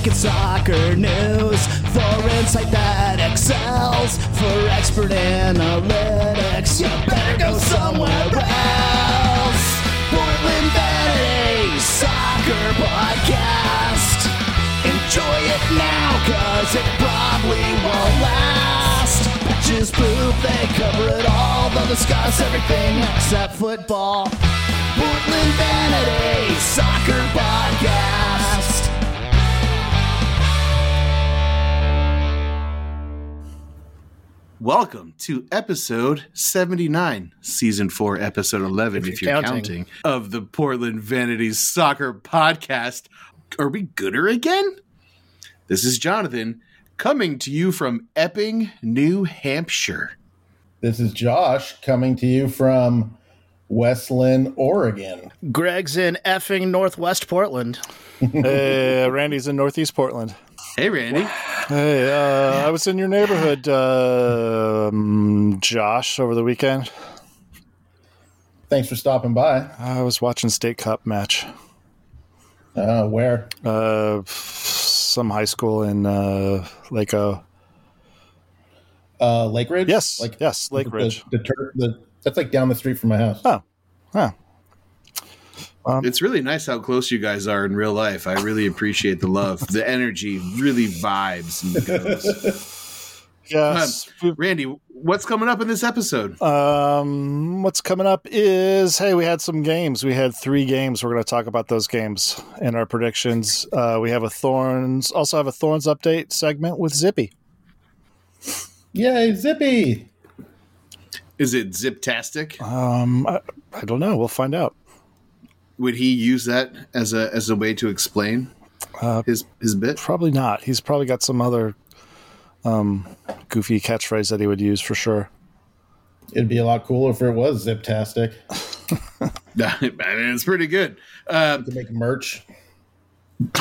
breaking soccer news for insight that excels. For expert analytics, you better go somewhere else. Portland Vanity Soccer Podcast. Enjoy it now, cause it probably won't last. Bitches poop, they cover it all. They'll discuss everything except football. Portland Vanity Soccer Podcast. Welcome to episode 79, season 4, episode 11, if, you're, counting. of the Portland Vanities Soccer Podcast. Are we gooder again? This is Jonathan coming to you from Epping, New Hampshire. This is Josh coming to you from West Linn, Oregon. Greg's in effing Northwest Portland. Hey, Randy's in Northeast Portland. Hey, Randy. Hey, uh, I was in your neighborhood, uh, um, Josh, over the weekend. Thanks for stopping by. I was watching state cup match. Uh, where? Uh, some high school in uh, Lake O. Uh, Lake Ridge? Yes, Like yes, Lake the- Ridge. The, tur- the, that's like down the street from my house. Oh, huh. It's really nice how close you guys are in real life. I really appreciate the love. The energy really vibes and goes. Yes. Randy, what's coming up in this episode? Um, what's coming up is hey, we had some games. We had three games. We're going to talk about those games and our predictions. Uh, we have a Thorns, also have a Thorns update segment with Zippy. Yay, Zippy! Is it Ziptastic? Um, I, I don't know. We'll find out. Would he use that as a as a way to explain Uh, his his bit? Probably not. He's probably got some other um, goofy catchphrase that he would use for sure. It'd be a lot cooler if it was Ziptastic I mean, it's pretty good. Uh, to make merch.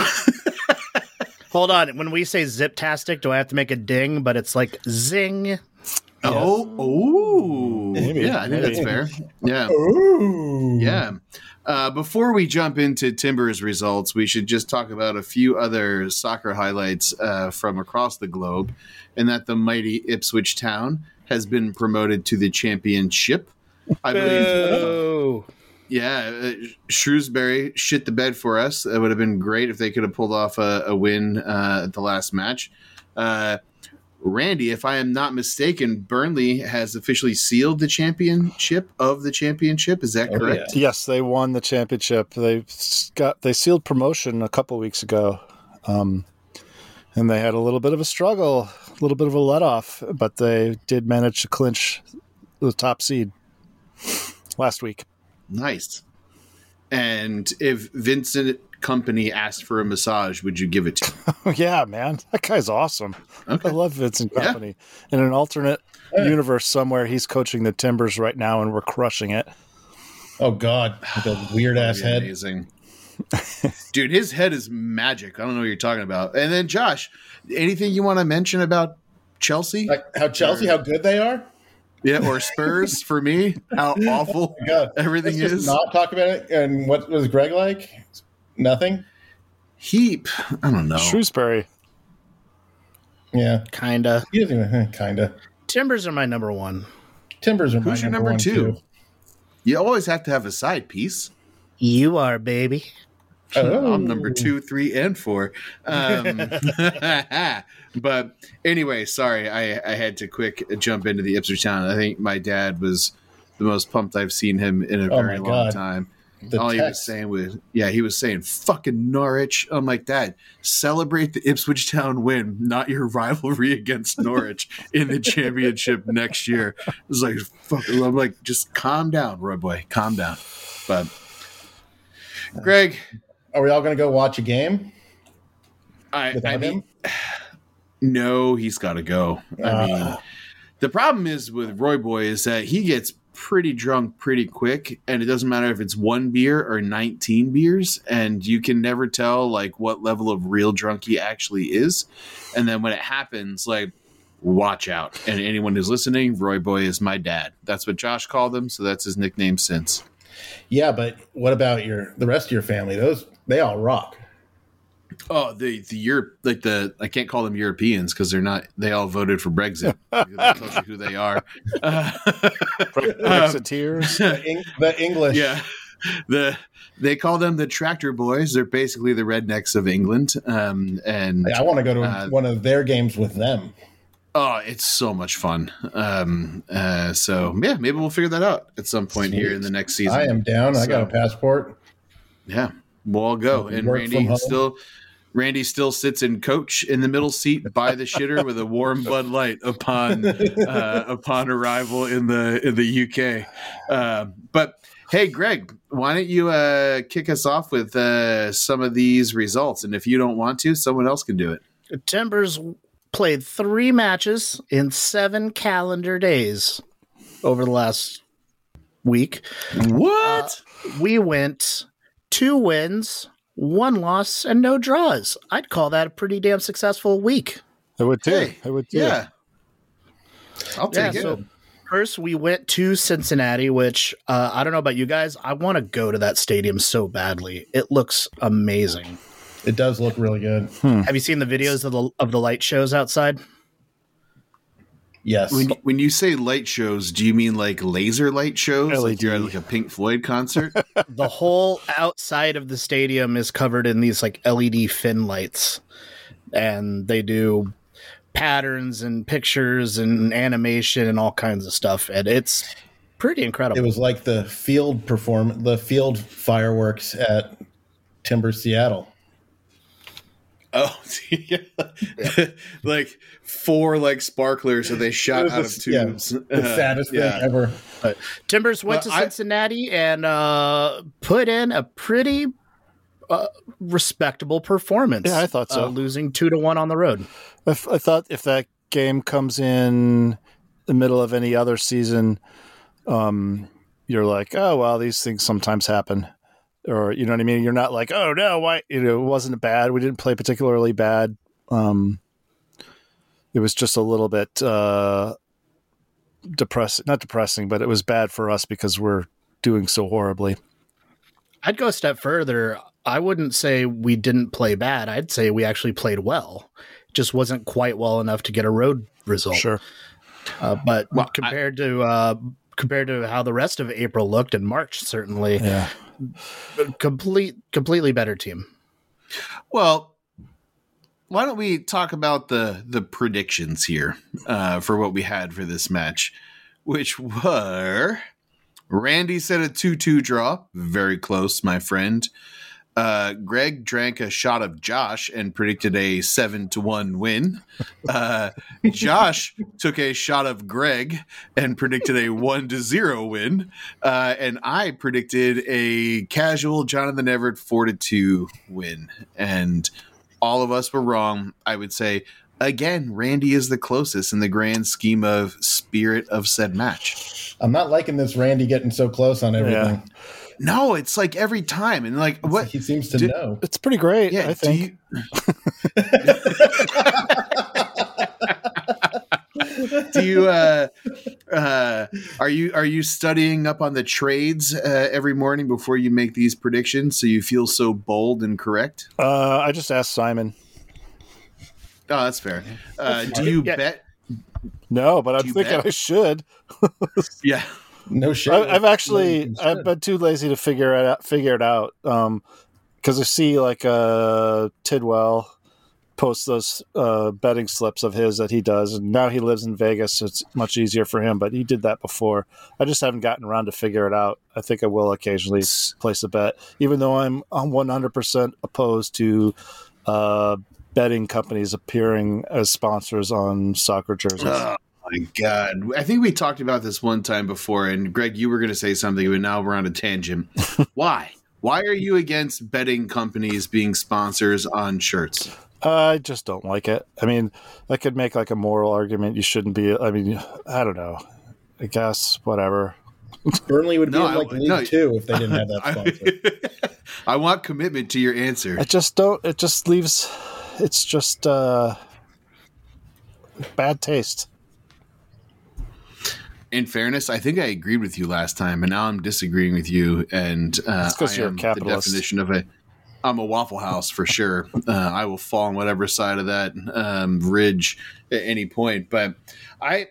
Hold on. When we say ziptastic, do I have to make a ding? But it's like zing. Oh, oh, Maybe, yeah, I think maybe. that's fair. Yeah, Ooh. yeah. Uh, before we jump into Timbers results, we should just talk about a few other soccer highlights uh, from across the globe, and that the mighty Ipswich Town has been promoted to the championship. I believe. Oh. Yeah, uh, Shrewsbury shit the bed for us. It would have been great if they could have pulled off a, a win uh, at the last match. Uh, Randy, if I am not mistaken, Burnley has officially sealed the championship of the championship. Is that Oh, correct? Yes, they won the championship. They got they sealed promotion a couple weeks ago, um, and they had a little bit of a struggle, a little bit of a let off, but they did manage to clinch the top seed last week. Nice. And if Vincent Kompany asked for a massage, would you give it to him? Oh yeah, man, that guy's awesome. Okay. I love Vincent Yeah. Kompany. In an alternate universe somewhere, he's coaching the Timbers right now, and we're crushing it. Oh, God. With a weird ass head. Amazing. Dude, his head is magic. I don't know what you're talking about. And then Josh, anything you want to mention about Chelsea? Like how Chelsea, how good they are? Yeah, or Spurs for me. How awful oh God. everything Let's just is. not talk about it. And what was Greg like? Nothing? Heap. I don't know. Shrewsbury. Yeah. Kinda. Even, kind of. Timbers are my number one. Timbers are my Who's your number one, two? too. You always have to have a side piece. You are, baby. Oh. I'm number two, three, and four. Um, but anyway, sorry, I, I had to quick jump into the Ipswich Town. I think my dad was the most pumped I've seen him in a Oh very long God. time. The All he was saying was, yeah, he was saying, fucking Norwich. I'm like, Dad, celebrate the Ipswich Town win, not your rivalry against Norwich in the championship next year. It was like, fuck, I'm like, just calm down, Roy boy, calm down. But, Greg, Are we all going to go watch a game I, I mean, no, he's got to go. I uh. mean, the problem is with Roy Boy is that he gets pretty drunk pretty quick, and it doesn't matter if it's one beer or 19 beers, and you can never tell like what level of real drunk he actually is. And then when it happens, like, watch out. And anyone who's listening, Roy Boy is my dad. That's what Josh called him, so that's his nickname since. Yeah, but what about your the rest of your family? Those they all rock. Oh, the the Europe like the I can't call them Europeans because they're not. They all voted for Brexit. you who they are. Uh, Brexiteers. The, Eng- the English. yeah, the they call them the tractor boys. They're basically the rednecks of England. Um, and I want to go to Uh, one of their games with them. oh, it's so much fun. Um, uh, so yeah, maybe we'll figure that out at some point here in the next season. I am down. I got a passport. Yeah, we'll all go. And Randy from home. still, Randy still sits in coach in the middle seat by the shitter with a warm Bud Light upon uh, upon arrival in the in the UK. Uh, but hey, Greg, why don't you uh, kick us off with uh, some of these results? And if you don't want to, someone else can do it. Timbers played three matches in seven calendar days over the last week. What? We went two wins, one loss, and no draws. I'd call that a pretty damn successful week. I would too. Hey, I would too. yeah. I'll Yeah, take it. so first we went to Cincinnati, which uh, I don't know about you guys. I want to go to that stadium so badly. It looks amazing. It does look really good. Have you seen the videos of the of the light shows outside? Yes. When, when you say light shows, do you mean like laser light shows? Like you're at like a Pink Floyd concert? the whole outside of the stadium is covered in these like LED fin lights, and they do patterns and pictures and animation and all kinds of stuff, and it's pretty incredible. It was like the field perform the field fireworks at Timber Seattle. Oh, yeah. like four like sparklers, so they shot It out of was the- yeah, tubes. The Uh, saddest yeah. thing ever. Timbers went Well, to I- Cincinnati and uh, put in a pretty uh, respectable performance. Yeah, I thought so. uh, losing two to one on the road. I, f- I thought if that game comes in the middle of any other season, um, you're like, oh well, these things sometimes happen, or you know what I mean. You're not like, oh no, why? You know, it wasn't bad. We didn't play particularly bad. Um, it was just a little bit uh, depressing, not depressing, but it was bad for us because we're doing so horribly. I'd go a step further. I wouldn't say we didn't play bad. I'd say we actually played well. Just wasn't quite well enough to get a road result. Sure. Uh, but Well, I- compared to uh, compared to how the rest of April looked in March, certainly Yeah. complete completely better team. Well, why don't we talk about the the predictions here uh, for what we had for this match, which were Randy said a two-two draw, very close, my friend. Uh, Greg drank a shot of Josh and predicted a seven to one win. Uh, Josh took a shot of Greg and predicted a one to zero win. Uh, and I predicted a casual Jonathan Everett four to two win. And all of us were wrong. I would say again, Randy is the closest in the grand scheme of spirit of said match. I'm not liking this Randy getting so close on everything. No, it's like every time, and like what He seems to Did- know. It's pretty great. Yeah, I think. Do you, do you uh, uh, are you are you studying up on the trades uh, every morning before you make these predictions so you feel so bold and correct? uh, I just asked Simon. Oh, that's fair. Uh, do you Yeah. bet? No, but I'm thinking bet? I should. Yeah. No shit. I, I've actually No, I've been too lazy to figure it out, figure it out. Um, because I see like uh Tidwell post those uh betting slips of his that he does, and now he lives in Vegas, so it's much easier for him. But he did that before. I just haven't gotten around to figure it out. I think I will occasionally place a bet, even though I'm I'm 100 percent opposed to uh betting companies appearing as sponsors on soccer jerseys. Oh my god! I think we talked about this one time before, and Greg, you were going to say something, but now we're on a tangent. Why? Why are you against betting companies being sponsors on shirts? I just don't like it. I mean, I could make like a moral argument. You shouldn't be. I mean, I don't know. I guess whatever. Burnley would be No, in I- like League no. Two if they didn't have that sponsor. I, I want commitment to your answer. I just don't. It just leaves. It's just uh, bad taste. In fairness, I think I agreed with you last time, and now I'm disagreeing with you. And uh, I am. The definition of a I'm a Waffle House for sure. Uh, I will fall on whatever side of that um, ridge at any point. But I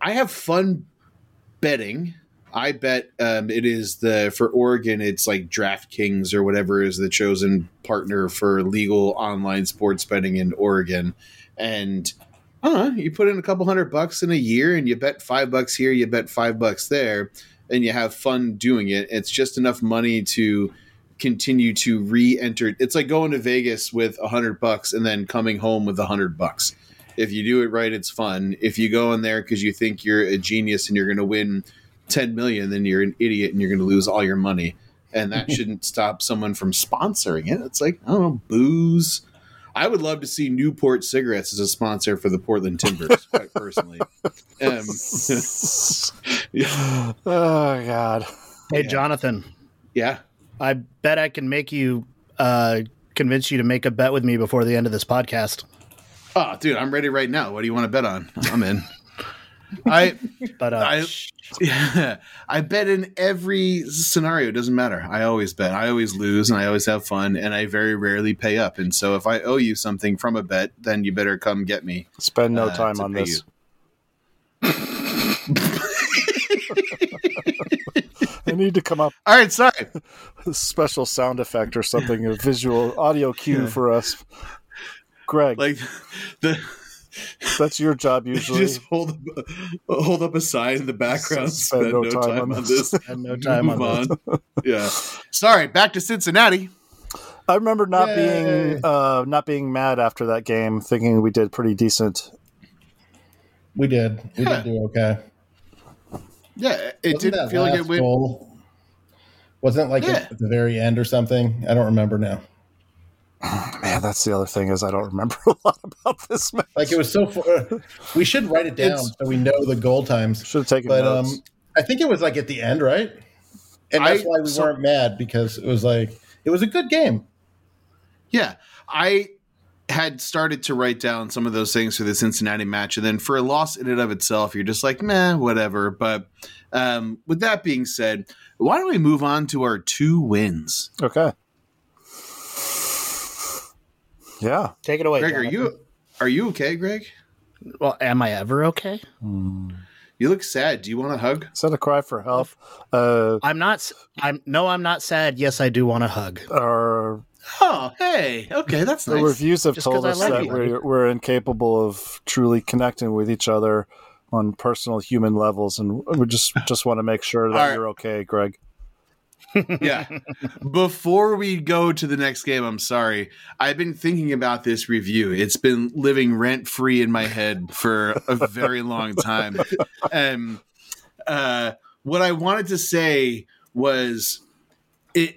I have fun betting. I bet um, it is the for Oregon. It's like DraftKings or whatever is the chosen partner for legal online sports betting in Oregon, and I you put in a couple hundred bucks in a year, and you bet five bucks here, you bet five bucks there, and you have fun doing it. It's just enough money to continue to re-enter. It's like going to Vegas with a hundred bucks and then coming home with a hundred bucks. If you do it right, it's fun. If you go in there because you think you're a genius and you're going to win 10 million, then you're an idiot and you're going to lose all your money. And that shouldn't stop someone from sponsoring it. It's like, I don't know, booze. I would love to see Newport cigarettes as a sponsor for the Portland Timbers, quite personally. Um, oh God. Hey, Jonathan, yeah. I bet I can make you uh, convince you to make a bet with me before the end of this podcast. Oh, dude, I'm ready right now. What do you want to bet on? I'm in. I, But uh, I, yeah, I bet in every scenario. It doesn't matter. I always bet. I always lose, and I always have fun, and I very rarely pay up. And so, if I owe you something from a bet, then you better come get me. Spend no Uh, time on this. I need to come up All right, sorry. a special sound effect or something, a visual audio cue for us. Greg, Like the that's your job usually. just hold up, hold up a sign in the background. Spend Spend, no no, time time, on on this. this. and no time Move on this. on. yeah. Sorry. Back to Cincinnati. I remember not Yay. being uh, not being mad after that game, thinking we did pretty decent. We did. We did do okay. Yeah, it Wasn't didn't feel like it went. goal- Wasn't it like Yeah. at the very end or something? I don't remember now. Man, that's the other thing is I don't remember a lot about this match. Like it was so. Far, we should write it down It's- so we know the goal times. Should have taken But notes. um, I think it was like at the end, right? And that's I- why we so- weren't mad because it was like it was a good game. Yeah, I had started to write down some of those things for the Cincinnati match, and then for a loss in and of itself, you're just like, meh, whatever. But um, with that being said, why don't we move on to our two wins? okay. Yeah. Take it away. Greg, are you are you okay, Greg? Well, am I ever okay? You look sad. Do you want a hug? Is that a cry for help? Uh, I'm not. I'm no. I'm not sad. Yes, I do want a hug. our Oh, hey, okay, that's the nice. reviews have Just told 'cause I us love that you. we're, we're incapable of truly connecting with each other on personal human levels, and we just just want to make sure that All right. you're okay, Greg. Yeah. Before we go to the next game, I'm sorry. I've been thinking about this review. It's been living rent free in my head for a very long time. And uh, what I wanted to say was it.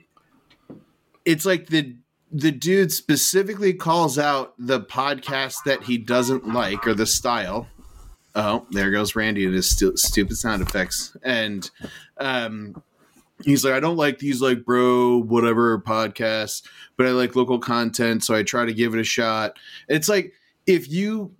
It's like the the dude specifically calls out the podcast that he doesn't like or the style. Oh, there goes Randy and his stu- stupid sound effects. And um, he's like, I don't like these like bro whatever podcasts, but I like local content, so I try to give it a shot. It's like if you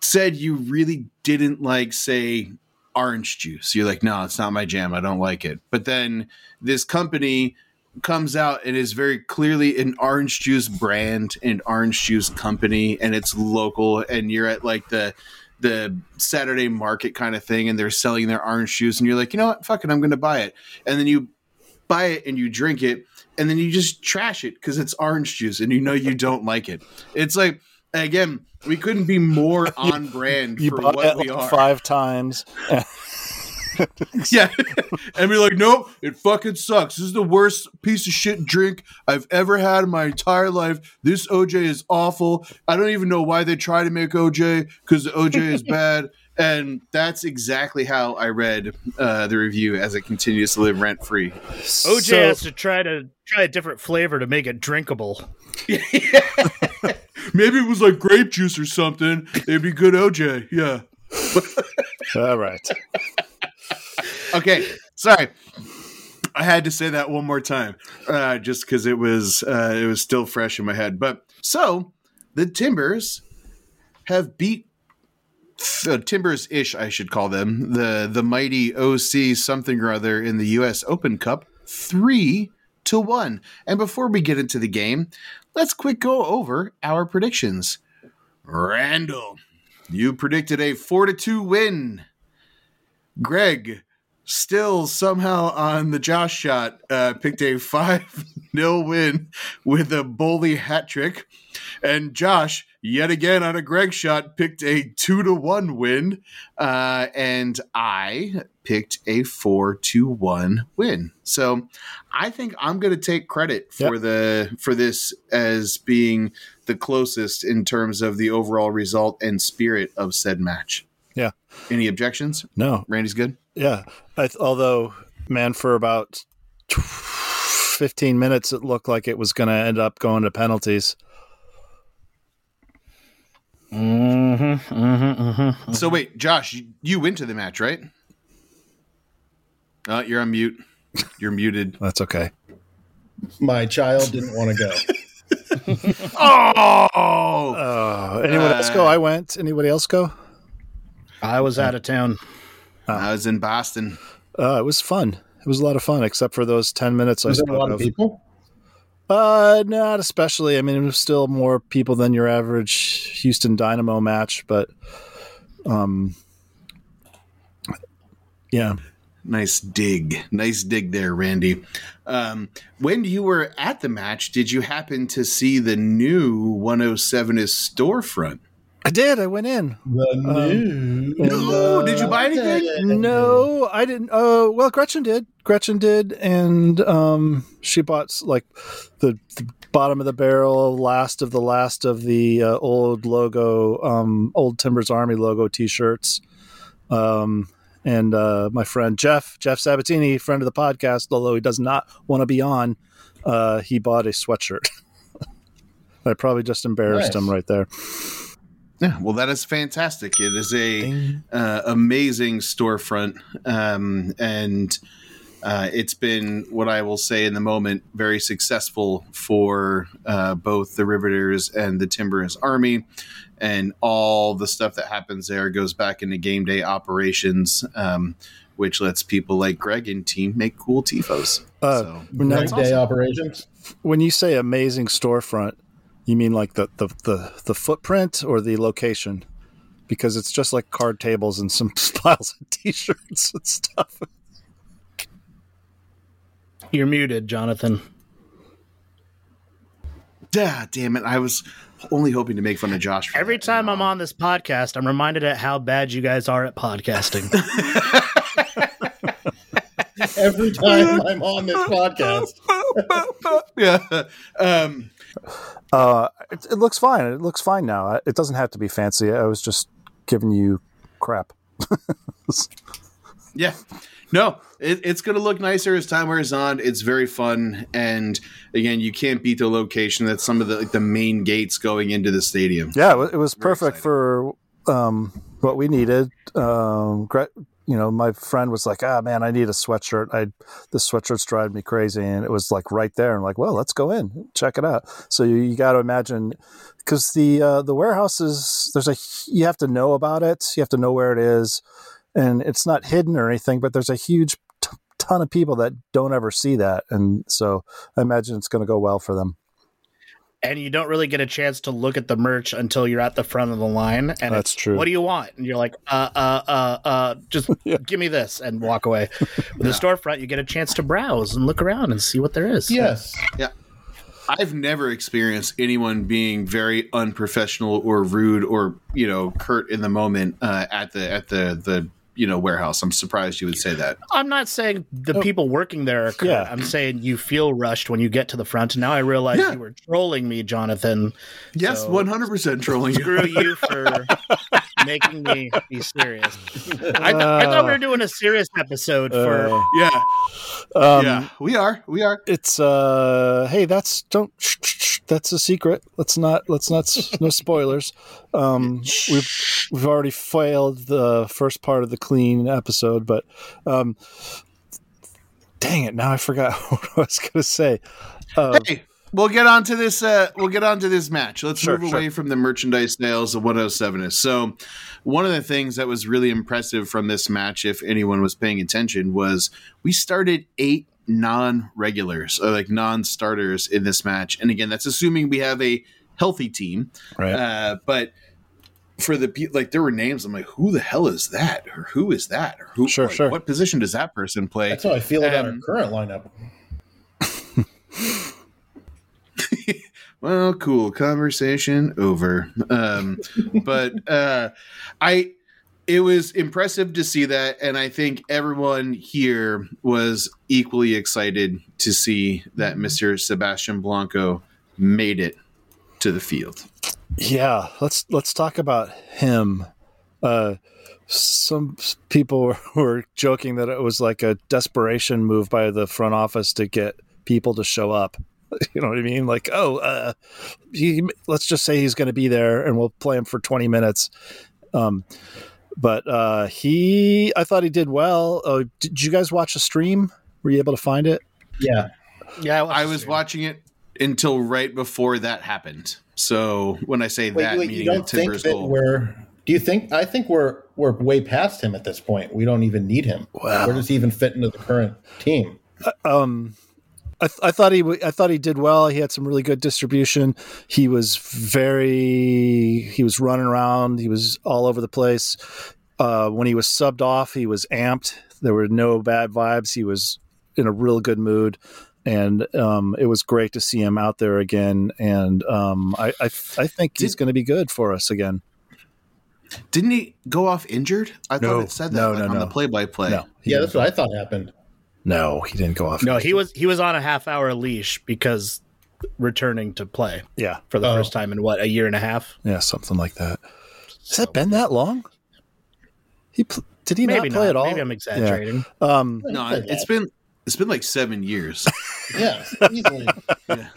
said you really didn't like, say, orange juice, you're like, no, it's not my jam. I don't like it. But then this company comes out and is very clearly an orange juice brand and orange juice company and it's local and you're at like the the Saturday market kind of thing and they're selling their orange juice and you're like, you know what, fuck it, I'm gonna buy it. And then you buy it and you drink it and then you just trash it because it's orange juice and you know you don't like it. It's like again, we couldn't be more on brand You for bought what it we like are. five times. Yeah. and be like, nope, it fucking sucks. This is the worst piece of shit drink I've ever had in my entire life. This OJ is awful. I don't even know why they try to make OJ because the OJ is bad. And that's exactly how I read uh, the review as it continues to live rent free. OJ So- has to try to try a different flavor to make it drinkable. Maybe it was like grape juice or something. It'd be good OJ. Yeah. All right. Okay, sorry. I had to say that one more time, uh, just because it was uh, it was still fresh in my head. But so the Timbers have beat uh, Timbers ish, I should call them the the mighty OC something or other in the U.S. Open Cup three to 1. And before we get into the game, let's quick go over our predictions. Randall, you predicted a 4 to 2 win. Greg, still somehow on the Josh shot, uh, picked a 5 0 win with a bully hat trick. And Josh, yet again on a Greg shot, picked a 2 to 1 win. Uh, and I picked a 4 to 1 win. So I think I'm going to take credit for Yep. the for this as being the closest in terms of the overall result and spirit of said match. Yeah. Any objections? No, Randy's good. yeah. I, th- although, man, for about tw- 15 minutes, it looked like it was going to end up going to penalties. Mm-hmm, mm-hmm, mm-hmm. So wait, Josh, you, you went to the match, right? Uh, you're on mute. You're muted. That's okay. My child didn't want to go. Oh, Uh, anyone else go? Uh, I went. Anybody else go? I was out of town. I was in Boston. Uh, it was fun. It was a lot of fun, except for those 10 minutes I Was a lot of. of people? Uh, not especially. I mean, it was still more people than your average Houston Dynamo match, but um, yeah. Nice dig. Nice dig there, Randy. Um, when you were at the match, did you happen to see the new 107ist storefront? I did. I went in. The Um, new. No, did you buy anything? No, I didn't. Oh, well, Gretchen did. Gretchen did, and um, she bought like the, the bottom of the barrel, last of the last of the uh, old logo, um, old Timbers Army logo T-shirts. Um, and uh, my friend Jeff, Jeff Sabatini, friend of the podcast, although he does not want to be on, uh, he bought a sweatshirt. I probably just embarrassed Nice. him right there. Yeah, well, that is fantastic. It is a uh, amazing storefront, um, and uh, it's been what I will say in the moment very successful for uh, both the Riveters and the Timbers Army, and all the stuff that happens there goes back into game day operations, um, which lets people like Greg and team make cool tifos. Uh, so, When Night that's day operations. when you say amazing storefront, you mean like the, the, the, the footprint or the location? Because it's just like card tables and some piles of t-shirts and stuff. You're muted, Jonathan. ah, damn it! I was only hoping to make fun of Josh. for Every that. time I'm on this podcast, I'm reminded at how bad you guys are at podcasting. Every time I'm on this podcast. yeah. Um, Uh, it, it looks fine. It looks fine now. It doesn't have to be fancy. I was just giving you crap. Yeah. No, it, it's going to look nicer as time wears on. It's very fun, and again, you can't beat the location. That's some of the like the main gates going into the stadium. Yeah, it, wa- it was Very perfect exciting. for um, what we needed. Um, you know, my friend was like, "Ah, man, I need a sweatshirt. I this sweatshirt's driving me crazy," and it was like right there. I'm like, "Well, let's go in, check it out." So you, you got to imagine because the uh, the warehouse is there's a you have to know about it. You have to know where it is, and it's not hidden or anything. But there's a huge t- ton of people that don't ever see that, and so I imagine it's going to go well for them. and you don't really get a chance to look at the merch until you're at the front of the line. And That's it's, true. What do you want? And you're like, uh, uh, uh, uh, just Yeah. give me this and walk away. With the storefront, you get a chance to browse and look around and see what there is. Yes. Yeah. I've never experienced anyone being very unprofessional or rude or you know curt in the moment uh, at the at the the you know warehouse. I'm surprised you would say that. I'm not saying the Oh. people working there are curt. Yeah. I'm saying you feel rushed when you get to the front. And now I realize Yeah. you were trolling me, Jonathan. Yes, So- 100 percent trolling you. Screw you for making me be serious. I, th- I thought we were doing a serious episode for. Uh, Yeah, um, yeah, we are, we are. it's uh hey that's don't shh, shh, shh, that's a secret let's not let's not no spoilers um we've we've already failed the first part of the clean episode but um dang it now i forgot what i was gonna say uh, Hey, we'll get on to this. Uh, we'll get on to this match. Let's Sure, move sure. away from the merchandise sales of 107ist. So, one of the things that was really impressive from this match, if anyone was paying attention, was we started eight non-regulars or like non-starters in this match. And again, that's assuming we have a healthy team. Right. Uh, but for the pe- like, there were names. I'm like, who the hell is that? Or who is that? Or who? Sure, like, sure. What position does that person play? That's how I feel about Um, our current lineup. Well, cool. Conversation over. Um, but uh, I, it was impressive to see that, and I think everyone here was equally excited to see that Mister Sebastian Blanco made it to the field. Yeah, let's let's talk about him. Uh, some people were joking that it was like a desperation move by the front office to get people to show up. You know what I mean? Like, oh, uh, he, let's just say he's going to be there, and we'll play him for twenty minutes. Um, but uh, he, I thought he did well. Uh, did you guys watch the stream? Were you able to find it? Yeah. Yeah, I was watching it until right before that happened. So when I say Wait, that, wait, you meaning don't think Timbers that goal. we're? Do you think? I think we're we're way past him at this point. We don't even need him. Wow. Where does he even fit into the current team? um I, th- I thought he w- I thought he did well. He had some really good distribution. He was very he was running around. He was all over the place. Uh, when he was subbed off, he was amped. There were no bad vibes. He was in a real good mood, and um, it was great to see him out there again. And um, I, I I think he's going to be good for us again. Didn't he go off injured? I No, thought it said that no, like, no, on no. the play-by-play. No, Yeah, that's what I thought happened. No, he didn't go off. No, he was he was on a half hour leash because returning to play Yeah, for the Oh. first time in what a year and a half. yeah, something like that. Has that been that long? He pl- did he Maybe not play not. at all? Maybe I'm exaggerating. Um, No, He played it's that. been it's been like seven years. Yeah, easily. Yeah.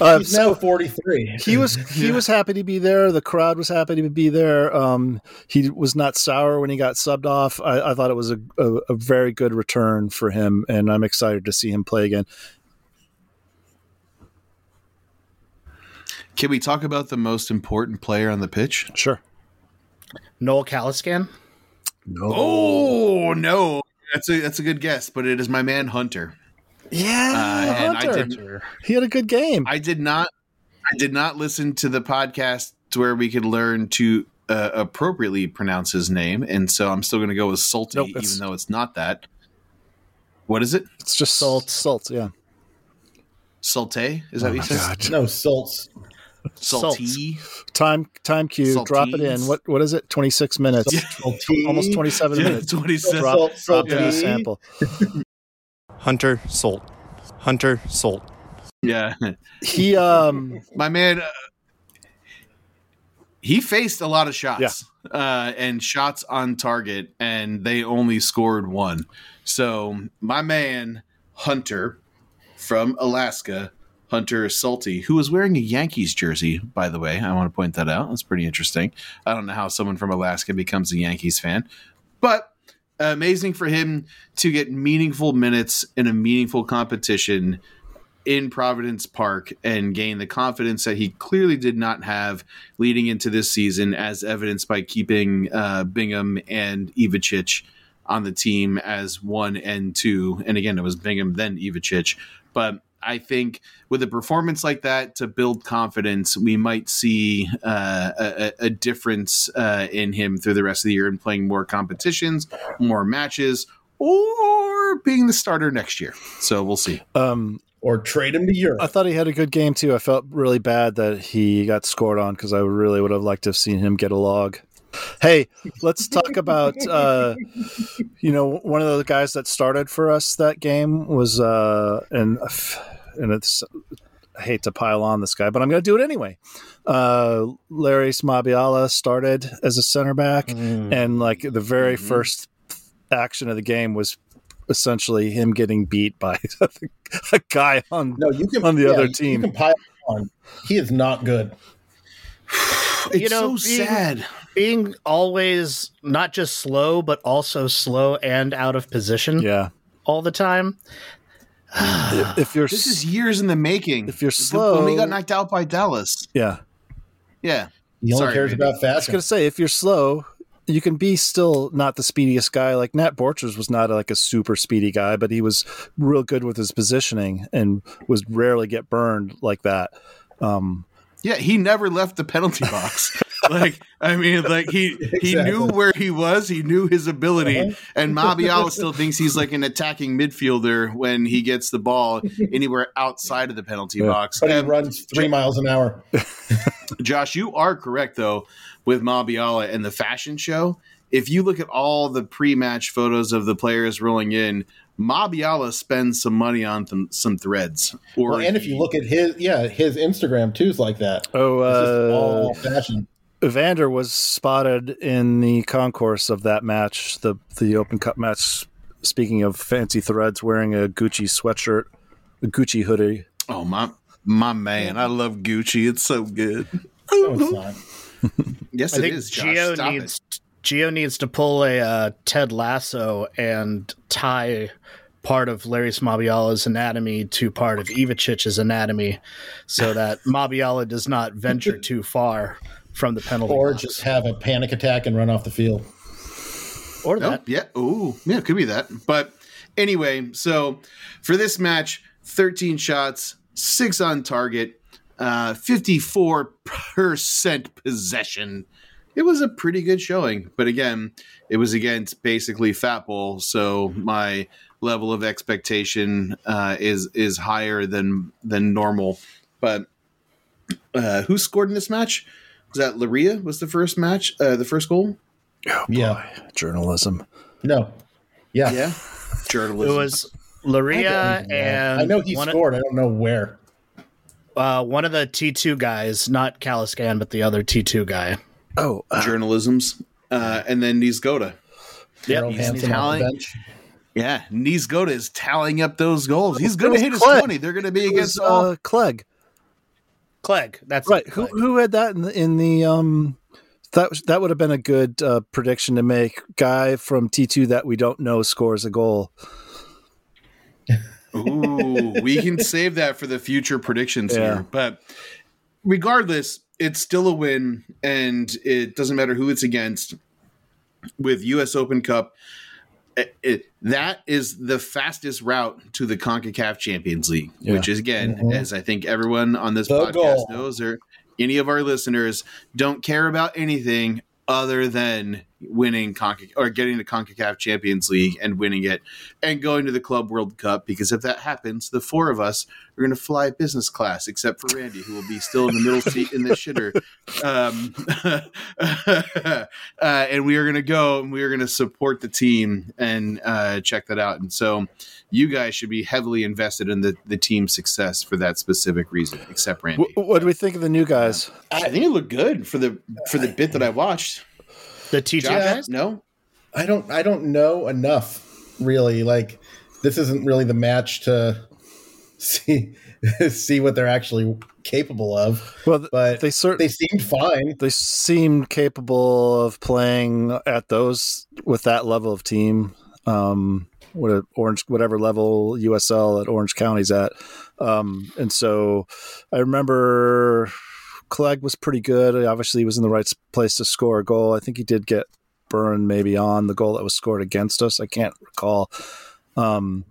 uh, He's now forty three. he was he Yeah. was happy to be there. The crowd was happy to be there. Um, he was not sour when he got subbed off. I, I thought it was a, a, a very good return for him, and I'm excited to see him play again. Can we talk about the most important player on the pitch? Sure. Noel Caliskan. No. Oh no, that's a that's a good guess, but it is my man Hunter. yeah, Uh, and I Hunter. didn't- he had a good game. I did not I did not listen to the podcast to where we could learn to uh, appropriately pronounce his name, and so I'm still going to go with Salty, Nope, even though it's not that. What is it? it's just Salt. salt. Yeah. Salte? Is that Oh what you my said? No Salts. Salty. Time time cue. Drop it in. What what is it? Twenty six minutes. Salty. Almost twenty seven Yeah, minutes. 27. Drop, Salt- drop in a sample. Hunter Salt. Hunter Salt. Yeah. He um My man, uh, he faced a lot of shots uh, and shots on target, and they only scored one. So, my man, Hunter from Alaska, Hunter Salty, who was wearing a Yankees jersey, by the way. I want to point that out. That's pretty interesting. I don't know how someone from Alaska becomes a Yankees fan, but amazing for him to get meaningful minutes in a meaningful competition in Providence Park and gain the confidence that he clearly did not have leading into this season, as evidenced by keeping uh, Bingham and Ivacic on the team as one and two. And again, it was Bingham, then Ivacic. But I think with a performance like that to build confidence, we might see uh, a, a difference uh, in him through the rest of the year and playing more competitions, more matches, or being the starter next year. So we'll see. um Or trade him to Europe. I thought he had a good game too. I felt really bad that he got scored on because I really would have liked to have seen him get a log. Hey, let's talk about uh, you know one of the guys that started for us that game was uh, and and it's I hate to pile on this guy, but I'm going to do it anyway. Uh, Larrys Mabiala started as a center back, and like the very Mhm. first action of the game was essentially him getting beat by a guy on no, you can on the yeah, other you- team. You can pile on. He is not good. It's You know, so being- sad. Being always not just slow, but also slow and out of position Yeah. all the time. If you're This is years in the making. If you're slow, when we got knocked out by Dallas. yeah, Yeah, He only Sorry, cares Randy. about I was gonna say if you're slow, you can be still not the speediest guy. Like Nat Borchers was not like a super speedy guy, but he was real good with his positioning and was rarely get burned like that. Um, Yeah, he never left the penalty box. like, I mean, like he he knew where he was, he knew his ability, Uh-huh. and Mabiala still thinks he's like an attacking midfielder when he gets the ball anywhere outside of the penalty Yeah. box. But he Um, runs three miles an hour. Josh, you are correct though with Mabiala and the fashion show. If you look at all the pre-match photos of the players rolling in, Mabiala spends some money on th- some threads. Or Well, and if you look at his, yeah, his Instagram too is like that. oh, It's just uh, all fashion. Evander was spotted in the concourse of that match, the the Open Cup match. Speaking of fancy threads, wearing a Gucci sweatshirt, a Gucci hoodie. oh my my man, I love Gucci. It's so good. No, it's not. Yes, I it think is. Josh. Gio Stop needs it. Gio needs to pull a uh, Ted Lasso and tie part of Larrys Mabiala's anatomy to part of Ivacic's anatomy, so that Mabiala does not venture too far from the penalty Or box. just have a panic attack and run off the field. or Oh, that. yeah. Ooh, yeah, it could be that. But anyway, so for this match, 13 shots, six on target, uh, 54% possession. It was a pretty good showing. But again, it was against basically Fat Bowl. So my level of expectation uh, is is higher than than normal. But uh, who scored in this match? Was that Laria? Was the first match, uh, the first goal? Oh, Yeah. journalism. No. Yeah. Yeah, journalism. It was Laria and I know he one, scored. I don't know where. uh, one of the T two guys, not Caliskan, but the other T two guy. Oh, uh, journalisms, uh, and then Niezgoda. Harold he's Hansen off the tallying- bench. Yeah, Niezgoda is tallying up those goals. He's going to hit was his Clegg. twenty. They're going to be it was, against all. uh, Clegg. Clegg, that's Right. it, Who who had that in the, in the um that was- that would have been a good uh, prediction to make. Guy from T two that we don't know scores a goal. Ooh, we can save that for the future predictions Yeah. here. But regardless, it's still a win, and it doesn't matter who it's against. With U.S. Open Cup, it, it- that is the fastest route to the Concacaf Champions League, Yeah. which is again, Mhm. as I think everyone on this The podcast goal. knows, or any of our listeners don't care about anything other than winning Conca- or getting the CONCACAF Champions League and winning it and going to the Club World Cup because if that happens, the four of us are going to fly business class, except for Randy, who will be still in the middle seat in the shitter. Um, uh, and we are going to go and we are going to support the team and uh, check that out. And so you guys should be heavily invested in the, the team's success for that specific reason, except Randy. Wh- what do we think of the new guys? I think it looked good for the for the bit that I watched. The T two Josh, guys. no, I don't I don't know enough really. Like this isn't really the match to see see what they're actually capable of. Well, But they they seemed fine. they seemed capable of playing at those with that level of team. Um, what a orange, whatever level USL at Orange County's at, um, and so I remember Clegg was pretty good. Obviously, he was in the right place to score a goal. I think he did get burned maybe on the goal that was scored against us. I can't recall. Um,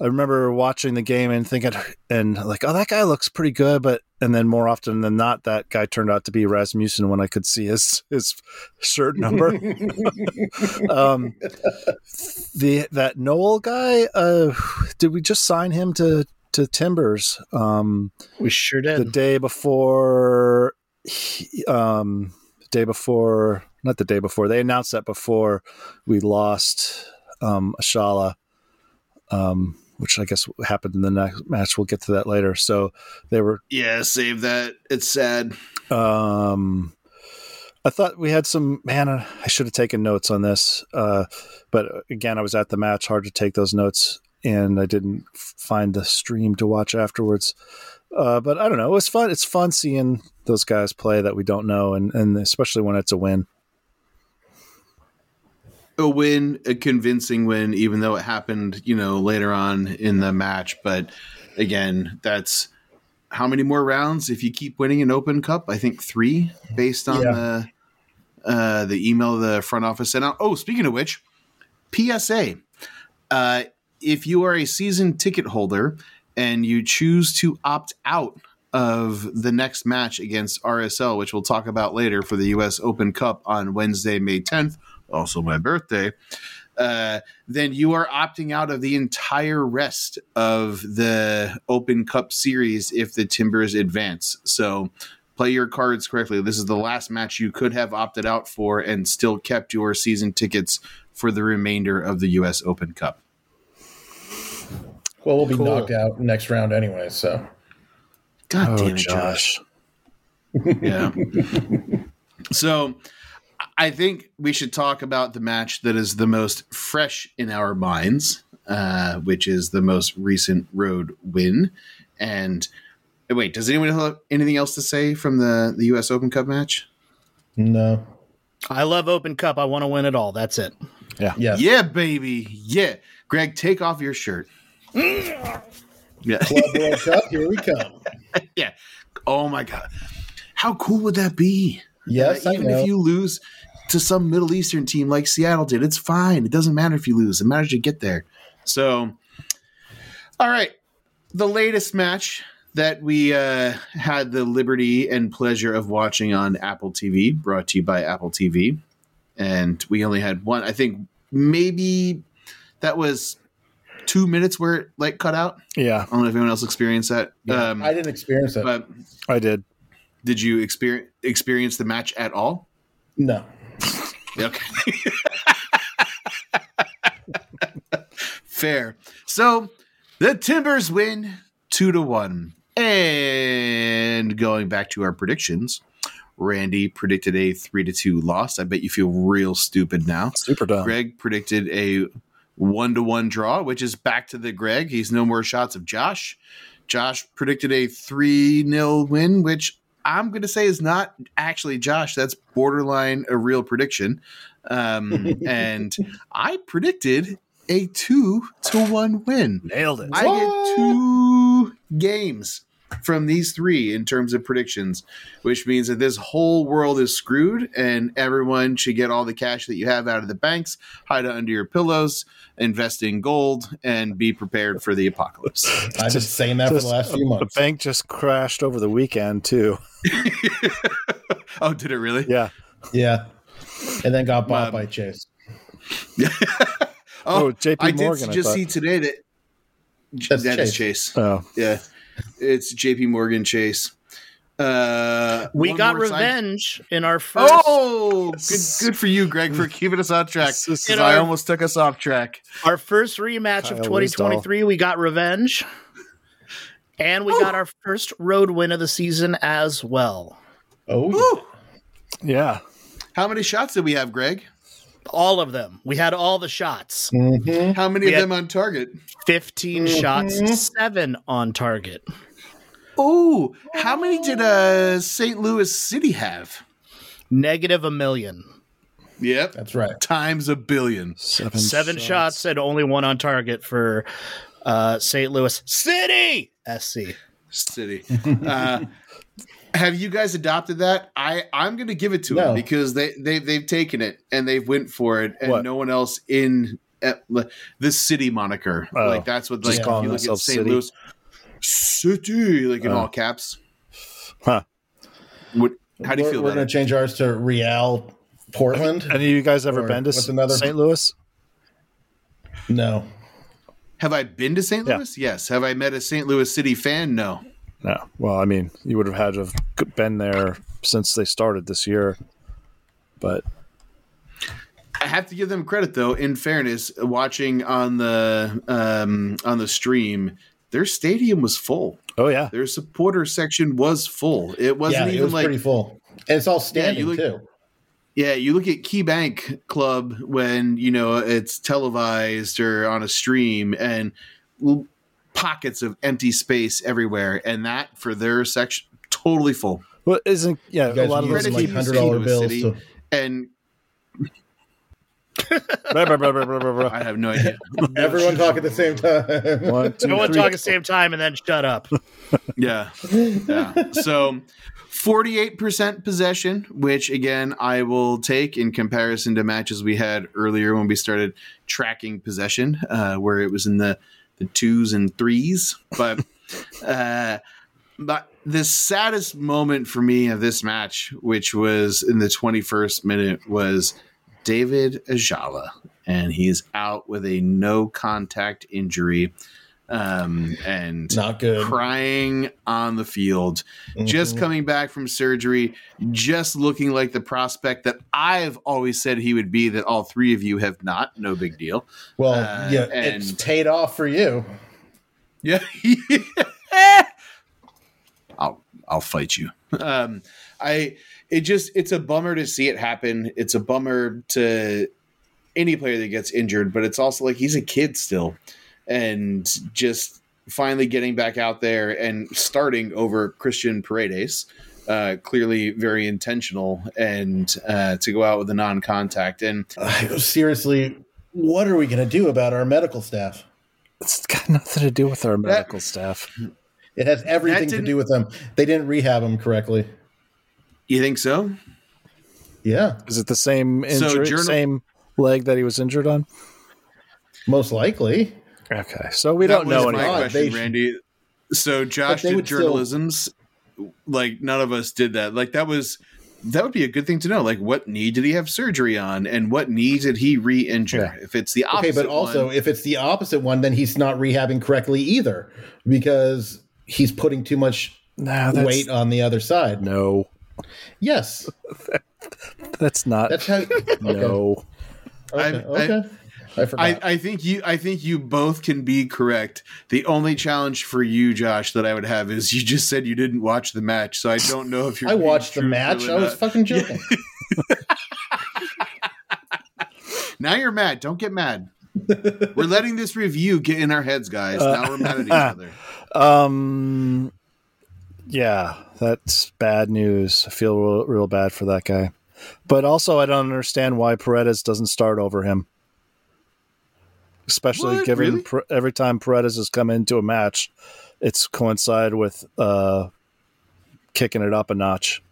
I remember watching the game and thinking, and like, oh, that guy looks pretty good, but and then more often than not, that guy turned out to be Rasmussen when I could see his his shirt number. um, the that Noel guy, uh, did we just sign him to to Timbers? Um, We sure did. the day before he- um day before not the day before they announced that before we lost um Ashala um which I guess happened in the next match we'll get to that later so they were yeah, save that. It's sad. um I thought we had some man I should have taken notes on this uh but again I was at the match hard to take those notes and I didn't find the stream to watch afterwards uh, but I don't know. It was fun. It's fun seeing those guys play that we don't know, and, and especially when it's a win. a win, a convincing win, even though it happened, you know, later on in the match. But again, that's how many more rounds if you keep winning an Open Cup? I think three, based on Yeah. the uh, the email the front office sent out. Oh, speaking of which, PSA. Uh, if you are a season ticket holder and you choose to opt out of the next match against RSL, which we'll talk about later for the US Open Cup on Wednesday, May 10th, also my birthday, uh, then you are opting out of the entire rest of the Open Cup series if the Timbers advance. So play your cards correctly. This is the last match you could have opted out for and still kept your season tickets for the remainder of the US Open Cup. Well, we'll be Cool. knocked out next round anyway. So God Oh, damn it, Josh. Yeah. so I think we should talk about the match that is the most fresh in our minds, uh, which is the most recent road win. And wait, does anyone have anything else to say from the, the US Open Cup match? no, I love Open Cup. I want to win it all. That's it. Yeah. Yeah. Yeah, baby. Yeah. Greg, take off your shirt. Yeah. Club World Cup, here we come. yeah. Oh my God. How cool would that be? Yes, Uh, I even if you lose to some Middle Eastern team like Seattle did, it's fine. It doesn't matter if you lose. It matters to get there. So, all right, the latest match that we uh, had the liberty and pleasure of watching on Apple TV, brought to you by Apple TV, and we only had one. I think maybe that was two minutes where it like cut out. Yeah, I don't know if anyone else experienced that. Yeah, um, I didn't experience it. but I did. did you experience experience the match at all? no, Okay. Fair. So the Timbers win two to one. And going back to our predictions, Randy predicted a three to two loss. I bet you feel real stupid now. Super dumb. Greg predicted a one to one draw, which is back to the Greg. He's no more shots of Josh. Josh predicted a 3 0 win, which I'm going to say is not actually Josh. That's borderline a real prediction. Um, and I predicted a 2 to 1 win. Nailed it. I get two games from these three in terms of predictions, which means that this whole world is screwed and everyone should get all the cash that you have out of the banks, hide it under your pillows, invest in gold, and be prepared for the apocalypse. I've been saying that for the last few months. The bank just crashed over the weekend too. oh, did it really? Yeah, Yeah. and then got bought Um, by Chase. Oh, Oh, JP I did Morgan, I just thought. see today that That's that is Chase. Chase. Oh, Yeah, it's J.P. Morgan Chase. Uh, We got more side- revenge in our first. Oh, good, good for you, Greg, for keeping us on track. This is 'cause our- I almost took us off track. Our first rematch of Kyle 2023, we got revenge. And we got our first road win of the season as well. Oh, Woo! yeah. How many shots did we have, Greg? All of them. We had all the shots. hmm How many We of them on target? 15 Mhm. shots, seven on target. Oh, how many did uh St. Louis City have? Negative a million. Yep, that's right. times a billion. Seven, Seven shots. and only one on target for uh, St. Louis City SC. City. uh, have you guys adopted that? I I'm going to give it to No. them because they they they've taken it and they've went for it, and What? no one else in uh, the city moniker. Oh. like that's what like Just if you look at themselves St. City? Louis City, like in Oh. all caps. Huh. What? How do you we're, feel We're going to change ours to Real Portland. Any of you guys ever been to what's another- St. Louis? No, Have I been to St. Yeah. Louis? Yes. Have I met a St. Louis City fan? No. No. Well, I mean, you would have had to have been there since they started this year. But I have to give them credit though. In fairness, watching on the um, on the stream, their stadium was full. oh yeah, Their supporter section was full. It wasn't yeah, it even was like pretty full, and it's all standing look- too. yeah. You look at KeyBank Club when you know it's televised or on a stream, and l- pockets of empty space everywhere, and that for their section totally full. well, isn't yeah a lot of were those Credit using like to hundred dollar bills. Louis To, And. I have no idea. everyone talk at the same time. One, two, No one three. talk at the same time and then shut up. Yeah. Yeah. So 48% possession, which again I will take in comparison to matches we had earlier when we started tracking possession, uh, where it was in the, the twos and threes. But uh, but the saddest moment for me of this match, which was in the 21st minute, was David Ayala, and he's out with a no contact injury. Um, and Not good. crying on the field, just Mhm. coming back from surgery, just looking like the prospect that I've always said he would be, that all three of you have not. No big deal. Well, uh, yeah, it's and- paid off for you. Yeah. I'll I'll fight you. Um I it just it's a bummer to see it happen. It's a bummer to any player that gets injured, but it's also like he's a kid still. And just finally getting back out there and starting over Cristhian Paredes. Uh, clearly very intentional and uh, to go out with a non-contact and Uh, seriously, what are we going to do about our medical staff? It's got nothing to do with our medical staff. It has everything to do with them. They didn't rehab him correctly. you think so? Yeah, Is it the same So injury, journal- same leg that he was injured on? most likely. Okay, so we That don't know was my anymore. anything. question, They- Randy. So Josh they did would still- journalism's. Like none of us did that. Like that was that would be a good thing to know. Like what knee did he have surgery on, and what knee did he re-injure? If it's the opposite, Okay, opposite, but also one- if it's the opposite one, then he's not rehabbing correctly either because he's putting too much Nah, weight on the other side. No, Yes, that's not. that's how. Okay, no. okay, I- okay. I, forgot. I, I think you I think you both can be correct. The only challenge for you, Josh, that I would have is you just said you didn't watch the match, so I don't know if you're. I watched the match. I was fucking joking. Now you're mad. Don't get mad. we're letting this review get in our heads, guys. now we're mad at each other. Um, yeah, that's bad news. I feel real, real bad for that guy. But also, I don't understand why Paredes doesn't start over him. Especially What? given Really? Pr- every time Paredes has come into a match, it's coincided with uh, kicking it up a notch.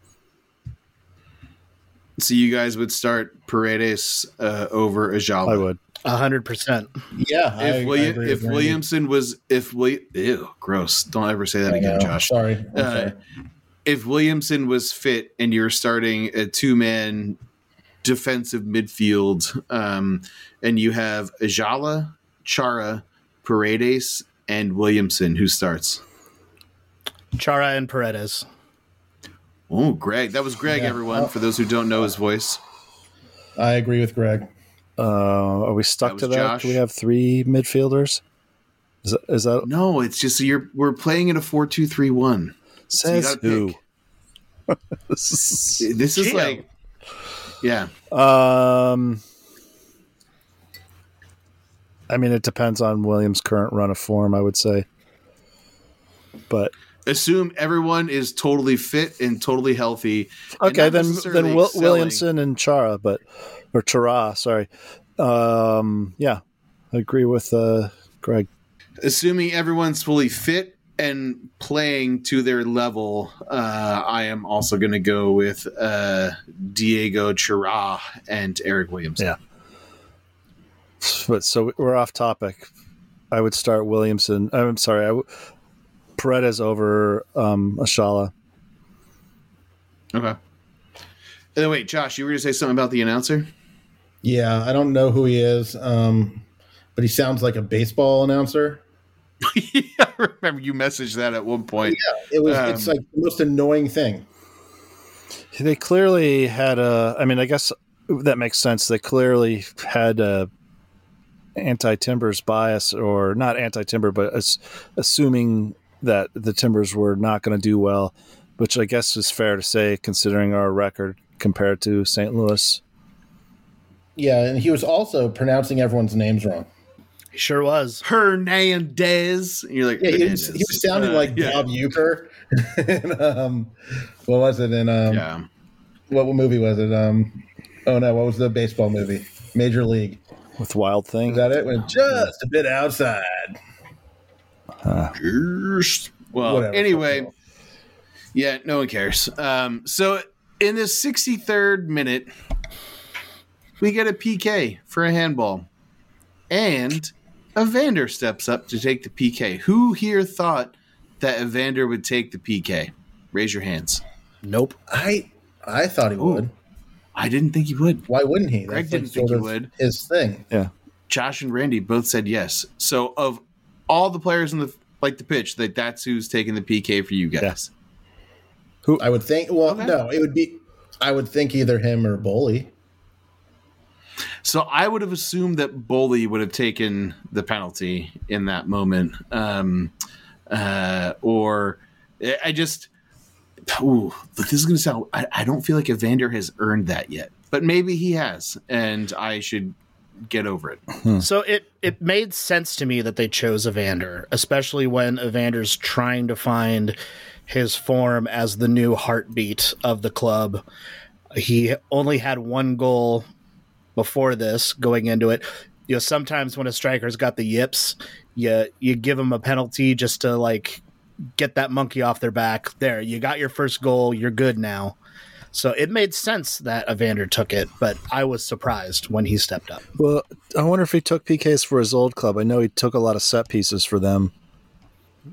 So you guys would start Paredes uh, over Ayala. I would. A hundred percent. yeah, I- I If William, agree if. Williamson was if William, ew, gross. Don't ever say that I again, know. Josh. Sorry. I'm Uh, sorry. if Williamson was fit and you're starting a two man defensive midfield, um, and you have Ayala, Chara, Paredes, and Williamson, who starts? Chara and Paredes. Oh, Greg. That was Greg, Yeah. everyone, Oh. for those who don't know his voice. I agree with Greg. Uh, are we stuck That to that? Josh. Do we have three midfielders? Is that, is that No, it's just you're we're playing in a four two three one. says gotta who? pick. This is like Yeah. Um, I mean, it depends on Williams' current run of form. I would say, but Assume everyone is totally fit and totally healthy. and okay, then then Will. Williamson and Chara, but or Chara, sorry. Um, yeah, I agree with uh, Greg. assuming everyone's fully fit and playing to their level, uh, I am also going to go with uh, Diego Chara and Eric Williams. Yeah. But so we're off topic. I would start Williamson. I'm sorry, I w- Paredes over um, Ayala. Okay. Uh, wait, Josh, you were going to say something about the announcer? Yeah, I don't know who he is, um, but he sounds like a baseball announcer. yeah, I remember you messaged that at one point. Yeah, it was. Um, it's like the most annoying thing. They clearly had a. I mean, I guess that makes sense. They clearly had a anti-timbers bias, or not anti-timber, but as, assuming that the timbers were not going to do well, which I guess is fair to say considering our record compared to St. Louis. Yeah, and he was also pronouncing everyone's names wrong. He sure was. Hernandez. And you're like, Yeah, he was, he was sounding Uh, like yeah. Bob Uecker. in, um, what was it in um, Yeah. what movie was it? Um, oh no, what was the baseball movie? Major League. With Wild Thing, Is that it? Went just a bit outside. Well, Whatever. anyway, Yeah, no one cares. Um, so in the 63rd minute, we get a PK for a handball, and Evander steps up to take the PK. Who here thought that Evander would take the PK? Raise your hands. Nope. I I thought he would. I didn't think he would. Why wouldn't he? Greg That's didn't like think he would. His thing. Yeah. Josh and Randy both said yes. So of all the players in the like the pitch, that that's who's taking the PK for you guys. Who I would think. Well, Okay. no, it would be. I would think either him or Bully. So I would have assumed that Bully would have taken the penalty in that moment, um, uh, or I just. Ooh, but this is going to sound. I, I don't feel like Evander has earned that yet, but maybe he has, and I should get over it. Hmm. So it it made sense to me that they chose Evander, especially when Evander's trying to find his form as the new heartbeat of the club. He only had one goal before this going into it. You know, sometimes when a striker's got the yips, you you give him a penalty just to like get that monkey off their back. There, you got your first goal, you're good now. So it made sense that Evander took it, but I was surprised when he stepped up. Well, I wonder if he took PKs for his old club. I know he took a lot of set pieces for them,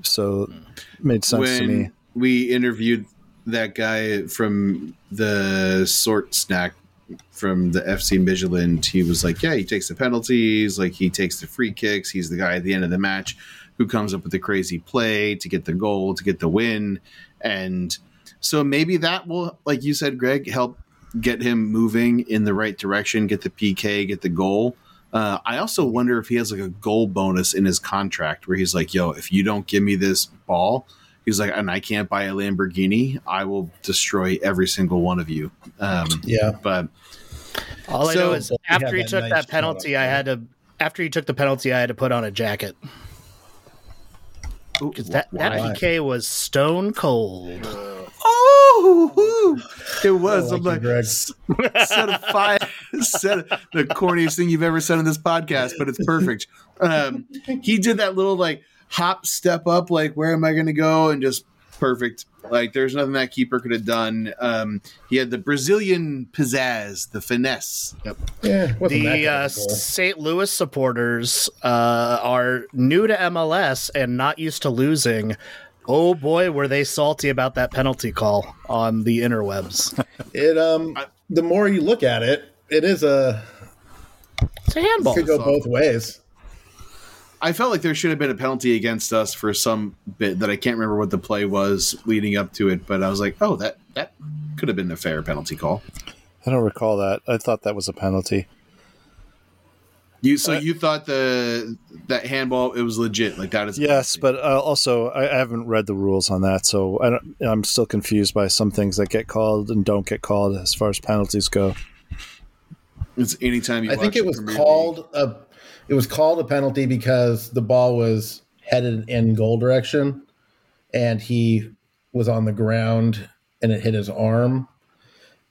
so it made sense to me. we interviewed that guy from the sort snack from the FC Midtjylland, he was like, "Yeah, he takes the penalties, like he takes the free kicks. He's the guy at the end of the match who comes up with the crazy play to get the goal, to get the win." And so maybe that will, like you said, Greg, help get him moving in the right direction, get the PK, get the goal. Uh, I also wonder if he has like a goal bonus in his contract where he's like, "Yo, if you don't give me this ball." He's like, and I can't buy a Lamborghini. I will destroy every single one of you. Um, Yeah. but All I know is Well, after he took nice that penalty, shot I up had to. After he took the penalty, I had to put on a jacket Ooh, because that, that PK was stone cold. oh, it was. I I'm like like, you, set of five, set the corniest thing you've ever said on this podcast, but it's perfect. Um, he did that little like hop, step up, like where am I going to go, and just perfect. Like there's nothing that keeper could have done. Um, he had the Brazilian pizzazz, the finesse. Yeah. it wasn't that The uh, of a goal. St. Louis supporters uh, are new to MLS and not used to losing. Oh boy, were they salty about that penalty call on the interwebs. It um. The more you look at it, it is a It's a handball. could go both ways. I felt like there should have been a penalty against us for some bit that I can't remember what the play was leading up to it, but I was like, oh, that that could have been a fair penalty call. I don't recall that. I thought that was a penalty. You so Uh, you thought the that handball it was legit like that is Yes, but uh, also I, I haven't read the rules on that, so I don't, I'm still confused by some things that get called and don't get called as far as penalties go. it's anytime you. I think it was Premier called a it was called a penalty because the ball was headed in goal direction and he was on the ground and it hit his arm.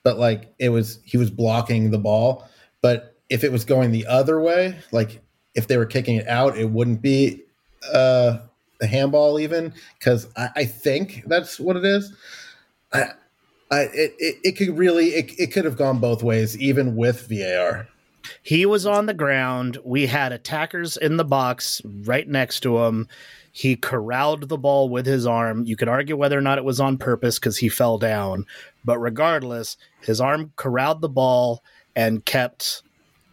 But like it was he was blocking the ball. But if it was going the other way like if they were kicking it out it wouldn't be uh a handball even because I, I think that's what it is. I I, it, it, it could really it, it could have gone both ways even with var He was on the ground. We had attackers in the box right next to him. He corralled the ball with his arm. You could argue whether or not it was on purpose because he fell down. But regardless, his arm corralled the ball and kept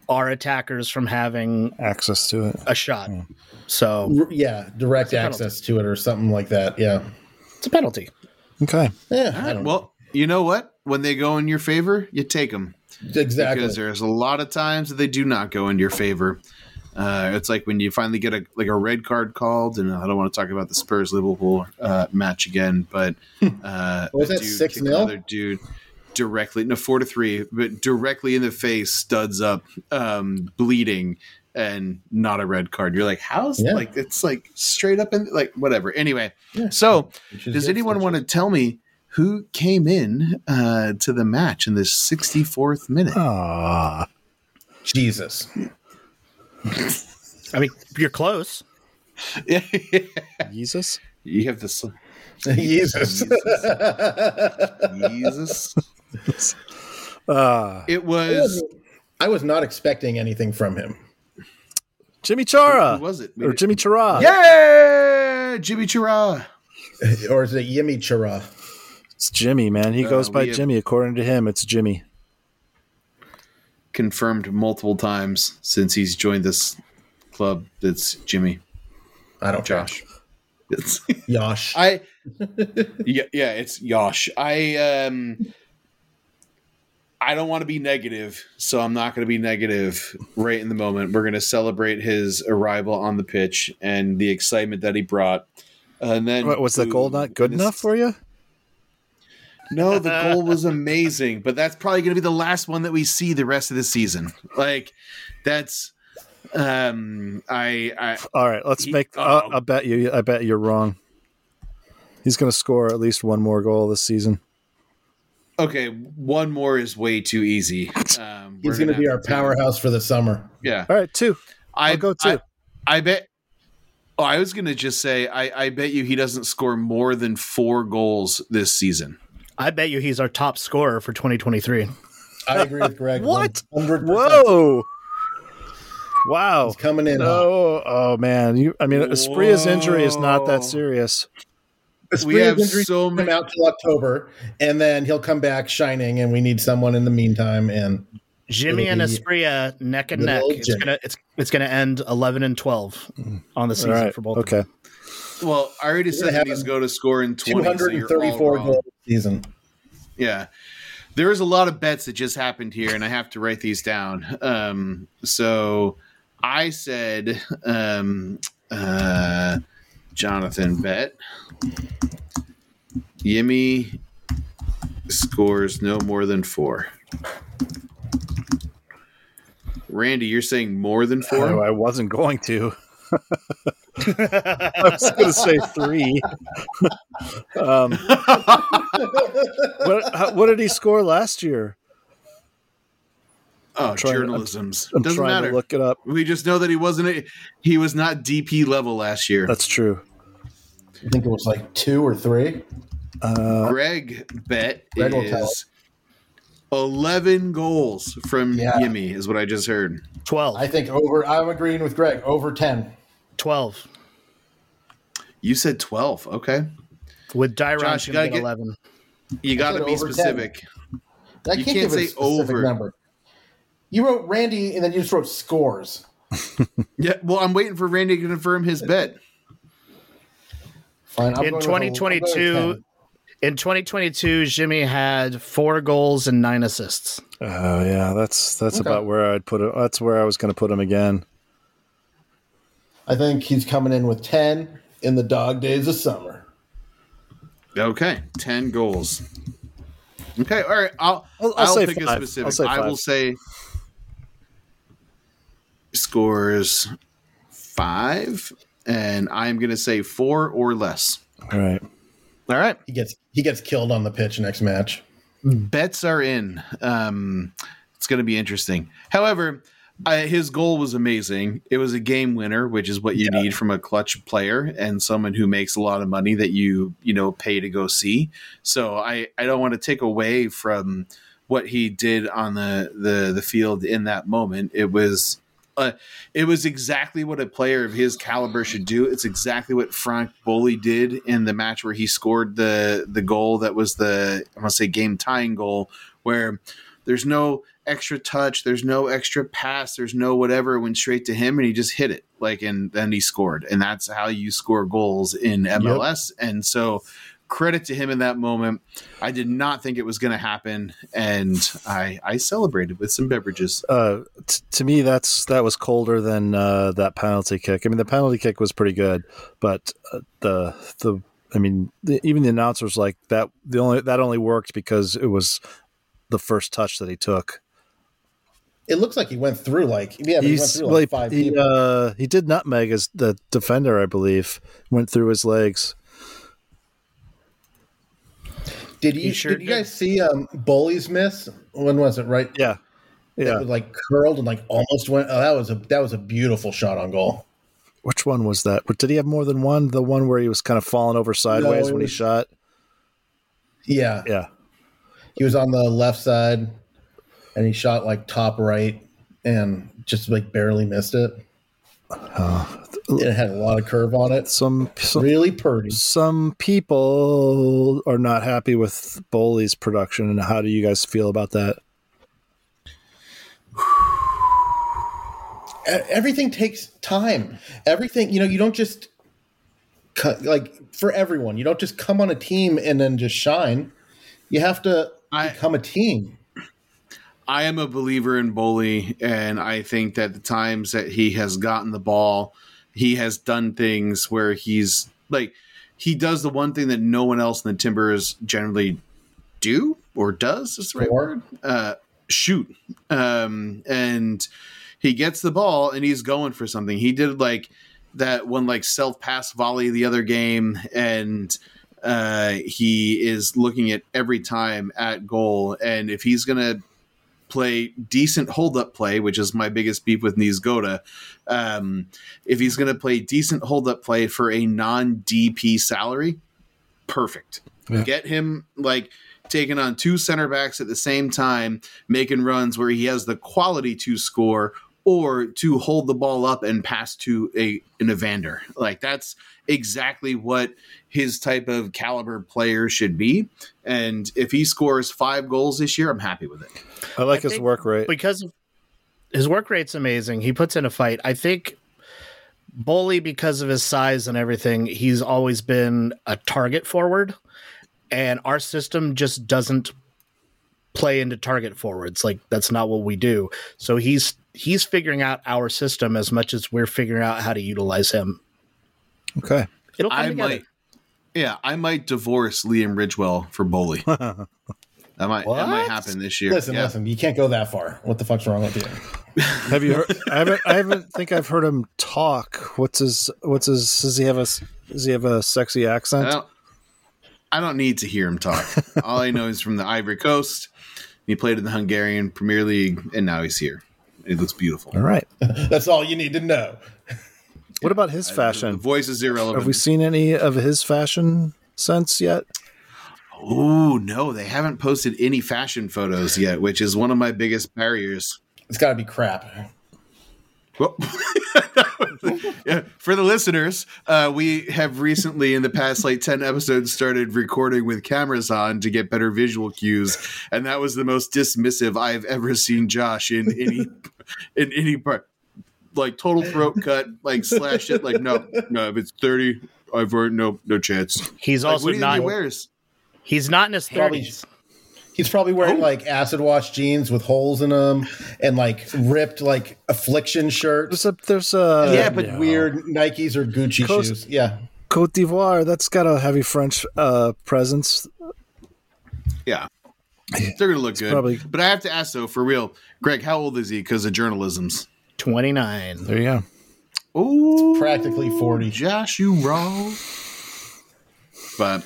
our attackers from having Access to it. a shot. Hmm. So yeah, direct It's penalty. access to it or something like that. Yeah. it's a penalty. Okay. Yeah. Right, well, you know what? When they go in your favor, you take them know. Exactly. because there's a lot of times that they do not go in your favor. Uh, it's like when you finally get a like a red card called, and I don't want to talk about the Spurs Liverpool uh, match again, but uh, What was that, 6 nil? Another dude directly, no four to three, but directly in the face, studs up, um, bleeding, and not a red card. You're like, how's Yeah. like it's like straight up and like whatever. Anyway, Yeah. so does anyone want to tell me who came in uh, to the match in the 64th minute? Ah, Jesus. I mean, you're close. Yeah, Jesus. you have this. Jesus. Jesus. Ah, It was. I was not expecting anything from him. Jimmy Chara Who was it? or Jimmy Chara. Yeah, Jimmy Chara. Or is it Yimmy Chara? It's Jimmy, man. He Uh, goes by Jimmy. According to him, it's Jimmy. Confirmed multiple times since he's joined this club. That's Jimmy. I don't care. Josh. It's, Yosh. I yeah, yeah, it's Yosh. I um I don't want to be negative, so I'm not going to be negative right in the moment. We're going to celebrate his arrival on the pitch and the excitement that he brought. And then What, was the goal not good enough for you? No, the goal was amazing, but that's probably going to be the last one that we see the rest of the season. Like that's um I I All right, let's He- make. Uh, I bet you. I bet you're wrong. He's going to score at least one more goal this season. okay, one more is way too easy. Um He's we're going to be have our powerhouse for the summer. Yeah. All right, two. I I'll go two. I, I bet. Oh, I was gonna just say I, I bet you he doesn't score more than four goals this season. I bet you he's our top scorer for 2023. I agree with Greg. What? 100%. Whoa! Wow. He's coming in. hot. Oh, no, oh man. You, I mean, Asprilla's injury is not that serious. We have injury so many. out till October, and then he'll come back shining, and we need someone in the meantime. And Jimmy and be Asprilla neck and neck. It's Jimmy. gonna it's it's gonna end 11 and 12 on the season right. for both. of them. Okay. Well, I already said gonna that he's going to score in twenty. So you're 234 wrong. goal season. Yeah. There is a lot of bets that just happened here, and I have to write these down. Um, so I said um, uh, Jonathan bet. Yimmy scores no more than four. Randy, you're saying more than Oh, four? I wasn't going to. I was going to say three. um, what, how, what did he score last year? oh, trying- journalism's I'm doesn't trying matter. to look it up. we just know that he wasn't. A, he was not DP level last year. That's true. I think it was like two or three. Uh, Greg bet Greg is eleven goals from Yeah. Yimmy, is what I just heard. 12. I think over. I'm agreeing with Greg. Over ten. 12. You said twelve. Okay, With Dyron Josh, you gotta get get- 11. you got to be over 10. specific. I You can't, can't give a say specific over. number. You wrote Randy, and then you just wrote scores. Yeah, well, I'm waiting for Randy to confirm his bet. Fine. In going with a- I'm going with 2022 10. In 2022, Jimmy had four goals and nine assists. oh yeah, that's that's Okay. about where I'd put it. That's where I was going to put him again. I think he's coming in with ten in the dog days of summer. Okay, ten goals. Okay, all right. I'll I'll- I'll, I'll say pick five. a I'll specific. say I will say scores five, and I'm going to say four or less. All right. All right. He gets he gets killed on the pitch next match. bets are in. Um, it's going to be interesting. However, uh, his goal was amazing. It was a game winner, which is what you need from a clutch player and someone who makes a lot of money that you you know pay to go see. So I I don't want to take away from what he did on the the the field in that moment. It was. Uh, it was exactly what a player of his caliber should do. It's exactly what Franck Boli did in the match where he scored the the goal that was the I want to say game tying goal, where there's no extra touch, there's no extra pass, there's no whatever. It went straight to him and he just hit it like, and then he scored, and that's how you score goals in MLS. And so, credit to him in that moment. I did not think it was going to happen, and I I celebrated with some beverages. Uh, t- to me, that's that was colder than uh, that penalty kick. I mean, the penalty kick was pretty good, but uh, the the I mean, the, even the announcers like that. The only that only worked because it was the first touch that he took. It looks like he went through like yeah, but he went He's through well, like five he, people. uh, he did nutmeg as the defender, I believe, went through his legs. did you he sure did you guys see um Bully's miss? When was it? Right? Yeah, yeah. was like curled and like almost went. Oh, that was a that was a beautiful shot on goal. which one was that? Did he have more than one? The one where he was kind of falling over sideways it when he shot. Yeah, Yeah. he was on the left side, and he shot like top right, and just like barely missed it. Uh, it had a lot of curve on it. Some some, Really pretty. some people are not happy with Boli's production, and how do you guys feel about that? Everything takes time. Everything, you know, you don't just cut like for everyone. You don't just come on a team and then just shine. You have to I- become a team. I am a believer in Bully, and I think that the times that he has gotten the ball, he has done things where he's like he does the one thing that no one else in the Timbers generally do or does is the right word. Uh, shoot, um, and he gets the ball and he's going for something. He did like that one like self pass volley the other game, and uh, he is looking at every time at goal. And if he's gonna play decent hold up play, which is my biggest beef with Niezgoda. Um, if he's going to play decent hold up play for a non DP salary, perfect. Yeah. Get him like taking on two center backs at the same time, making runs where he has the quality to score or to hold the ball up and pass to a an Evander. Like that's exactly what his type of caliber player should be. And if he scores five goals this year, I'm happy with it. I like I his work rate. because his work rate's amazing. He puts in a fight. I think Bully, because of his size and everything, he's always been a target forward, and our system just doesn't play into target forwards. Like that's not what we do. So he's he's figuring out our system as much as we're figuring out how to utilize him. Okay. It'll come I together. might, yeah, I might divorce Liam Ridgewell for Boli. that might that might happen this year. Listen, yeah. listen, you can't go that far. What the fuck's wrong with you? Have you heard? I haven't. I haven't think I've heard him talk. What's his? What's his? Does he have a? s- Does he have a sexy I accent? don't, I don't need to hear him talk. All I know is from the Ivory Coast. He played in the Hungarian Premier League, and now he's here. It looks beautiful. All right. That's all you need to know. What about his The fashion? voice is irrelevant. Have we seen any of his fashion sense yet? Oh no, they haven't posted any fashion photos yet, which is one of my biggest barriers. It's got to be crap. Well, yeah, for the listeners, uh, we have recently, in the past like 10 episodes, started recording with cameras on to get better visual cues. And that was the most dismissive I've ever seen Josh in any in any part. Like total throat cut, like slash it, like no, no, if it's 30, I've heard no no chance. He's Like, also what do you think not. he wears? He's not in his Probably- thirties. He's probably wearing Oh. like acid wash jeans with holes in them and like ripped like affliction shirts. There's a. There's a. yeah, but weird Nikes or Gucci Coast- shoes. Yeah. Cote d'Ivoire. That's got a heavy French uh, presence. Yeah. They're gonna look good. probably- But I have to ask though, for real, Greg, how old is he? Because of journalism's. Twenty nine. There you go. Oh, Practically 40. Josh, you wrong. But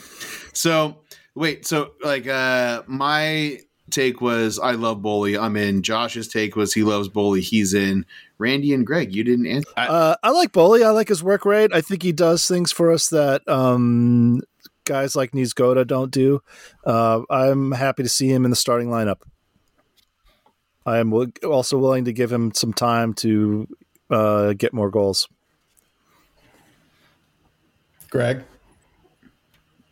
so wait, so like uh my take was I love Boli. I'm in. Josh's take was he loves Boli. He's in. Randy and Greg, you didn't answer. Uh, I like Boli. I like his work rate. I think he does things for us that um, guys like Niezgoda don't do. Uh, I'm happy to see him in the starting lineup. I am wi- also willing to give him some time to uh, get more goals. Greg.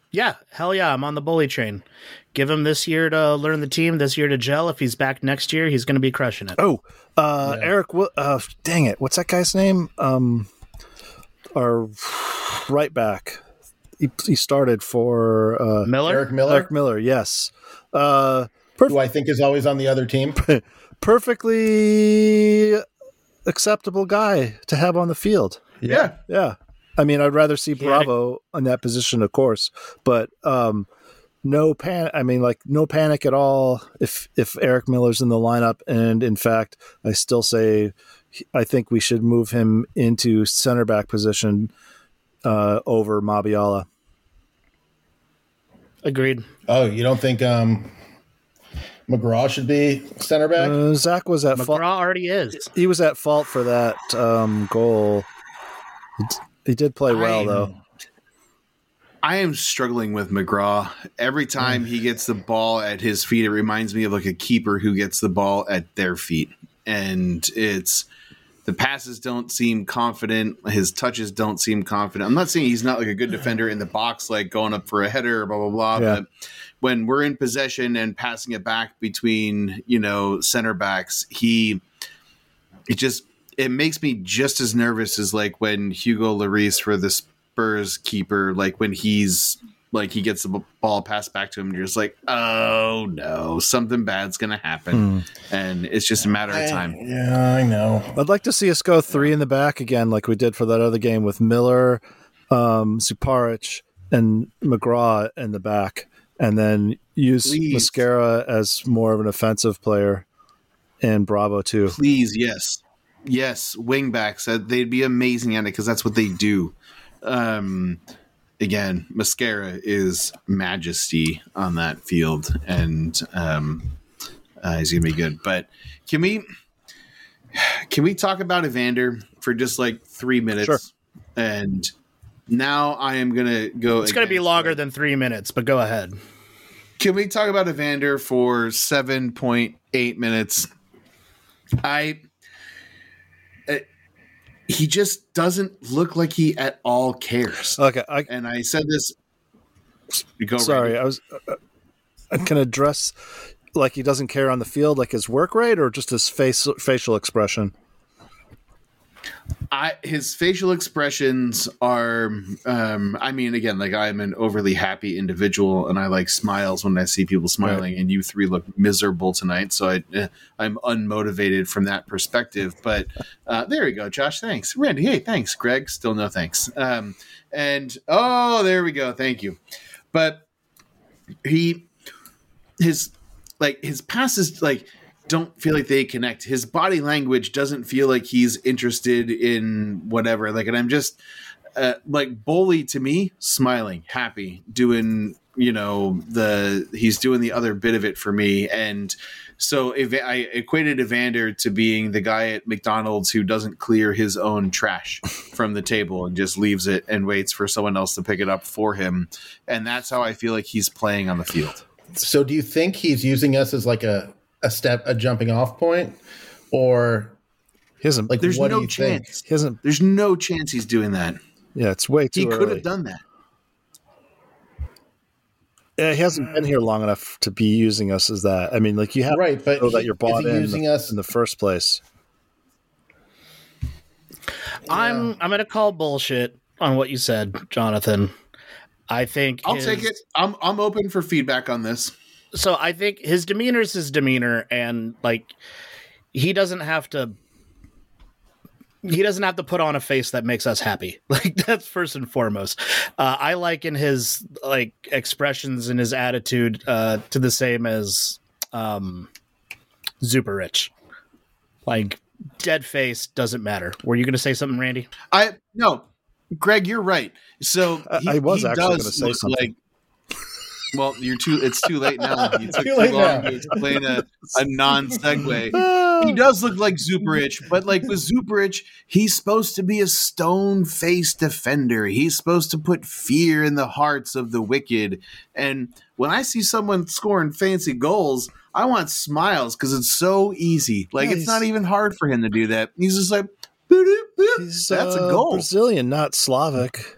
Yeah, hell yeah, I'm on the bully train. Give him this year to learn the team, this year to gel. If he's back next year, he's going to be crushing it. Oh, uh, Eric. Uh, dang it! What's that guy's name? Um, our right back. He, he started for uh, Miller, Eric Miller, Eric Miller. Yes. Uh, who I think is always on the other team. perfectly acceptable guy to have on the field. Yeah. Yeah. I mean, I'd rather see Yeah. Bravo in that position, of course, but um, no pan. I mean, like no panic at all if if Eric Miller's in the lineup. And in fact, I still say I think we should move him into center back position uh, over Mabiala. agreed. Oh, you don't think um McGraw should be center back? Uh, Zac was at fault. McGraw already is. He was at fault for that um, goal. He did play well I- though. I am struggling with McGraw. Every time he gets the ball at his feet, it reminds me of like a keeper who gets the ball at their feet. And it's the passes don't seem confident. His touches don't seem confident. I'm not saying he's not like a good defender in the box, like going up for a header, blah, blah, blah. Yeah. But when we're in possession and passing it back between, you know, center backs, he, it just, it makes me just as nervous as like when Hugo Lloris for the Spurs keeper, like when he's like he gets the ball passed back to him, and you're just like, oh no, something bad's gonna happen, and it's just a matter of time. Yeah, I know. I'd like to see us go three in the back again, like we did for that other game with Miller, um, Zuparic, and McGraw in the back, and then use Please. Mosquera as more of an offensive player, and Bravo too. Please, yes, yes, wingbacks. Uh, they'd be amazing at it because that's what they do. Um, again, Mosquera is majesty on that field, and um, uh, he's gonna be good. But can we can we talk about Evander for just like three minutes? Sure. And now I am gonna go. It's going to be longer like- than three minutes, but go ahead. can we talk about Evander for 7.8 minutes? I. uh, he just doesn't look like he at all cares. Okay, I, And I said this. You Go sorry, Randy. I was. Uh, I can address like he doesn't care on the field, like his work rate, or just his face facial expression. I his facial expressions are um I mean again like I'm an overly happy individual and I like smiles when I see people smiling and you three look miserable tonight so I eh, I'm unmotivated from that perspective but uh there we go Josh thanks. Randy hey thanks. Greg still no thanks. Um and oh there we go thank you. But he his like his passes like don't feel like they connect. His body language doesn't feel like he's interested in whatever. Like, and I'm just uh, like Bully to me, smiling, happy, doing you know the he's doing the other bit of it for me, and so Eva- I equated Evander to being the guy at McDonald's who doesn't clear his own trash from the table and just leaves it and waits for someone else to pick it up for him, and that's how I feel like he's playing on the field. So, do you think he's using us as like a a step, a jumping off point, or He hasn't. like There's what no do you think? chance. he hasn't. There's no chance he's doing that. Yeah, it's way too He could have done that. Yeah, he hasn't been here long enough to be using us as that. I mean, like you have Right, but to know that you're is bought in using the, us- in the first place. I'm I'm going to call bullshit on what you said, Jonathan. I think I'll his- take it. I'm I'm open for feedback on this. So I think his demeanor is his demeanor, and like he doesn't have to. He doesn't have to put on a face that makes us happy. Like that's first and foremost. Uh, I liken his like expressions and his attitude uh, to the same as um, Zuparic. Like dead face doesn't matter. Were you going to say something, Randy? I no, Greg, you're right. So I- he, I was he actually gonna say something. Like, well, you're too. It's too late now. You took Too too long now. to explain a, a non segue. He does look like Zuparic, but like with Zuparic, he's supposed to be a stone faced defender. He's supposed to put fear in the hearts of the wicked. And when I see someone scoring fancy goals, I want smiles because it's so easy. Like Yeah, it's not even hard for him to do that. He's just like, boop, boop, that's a uh, goal. Brazilian, not Slavic.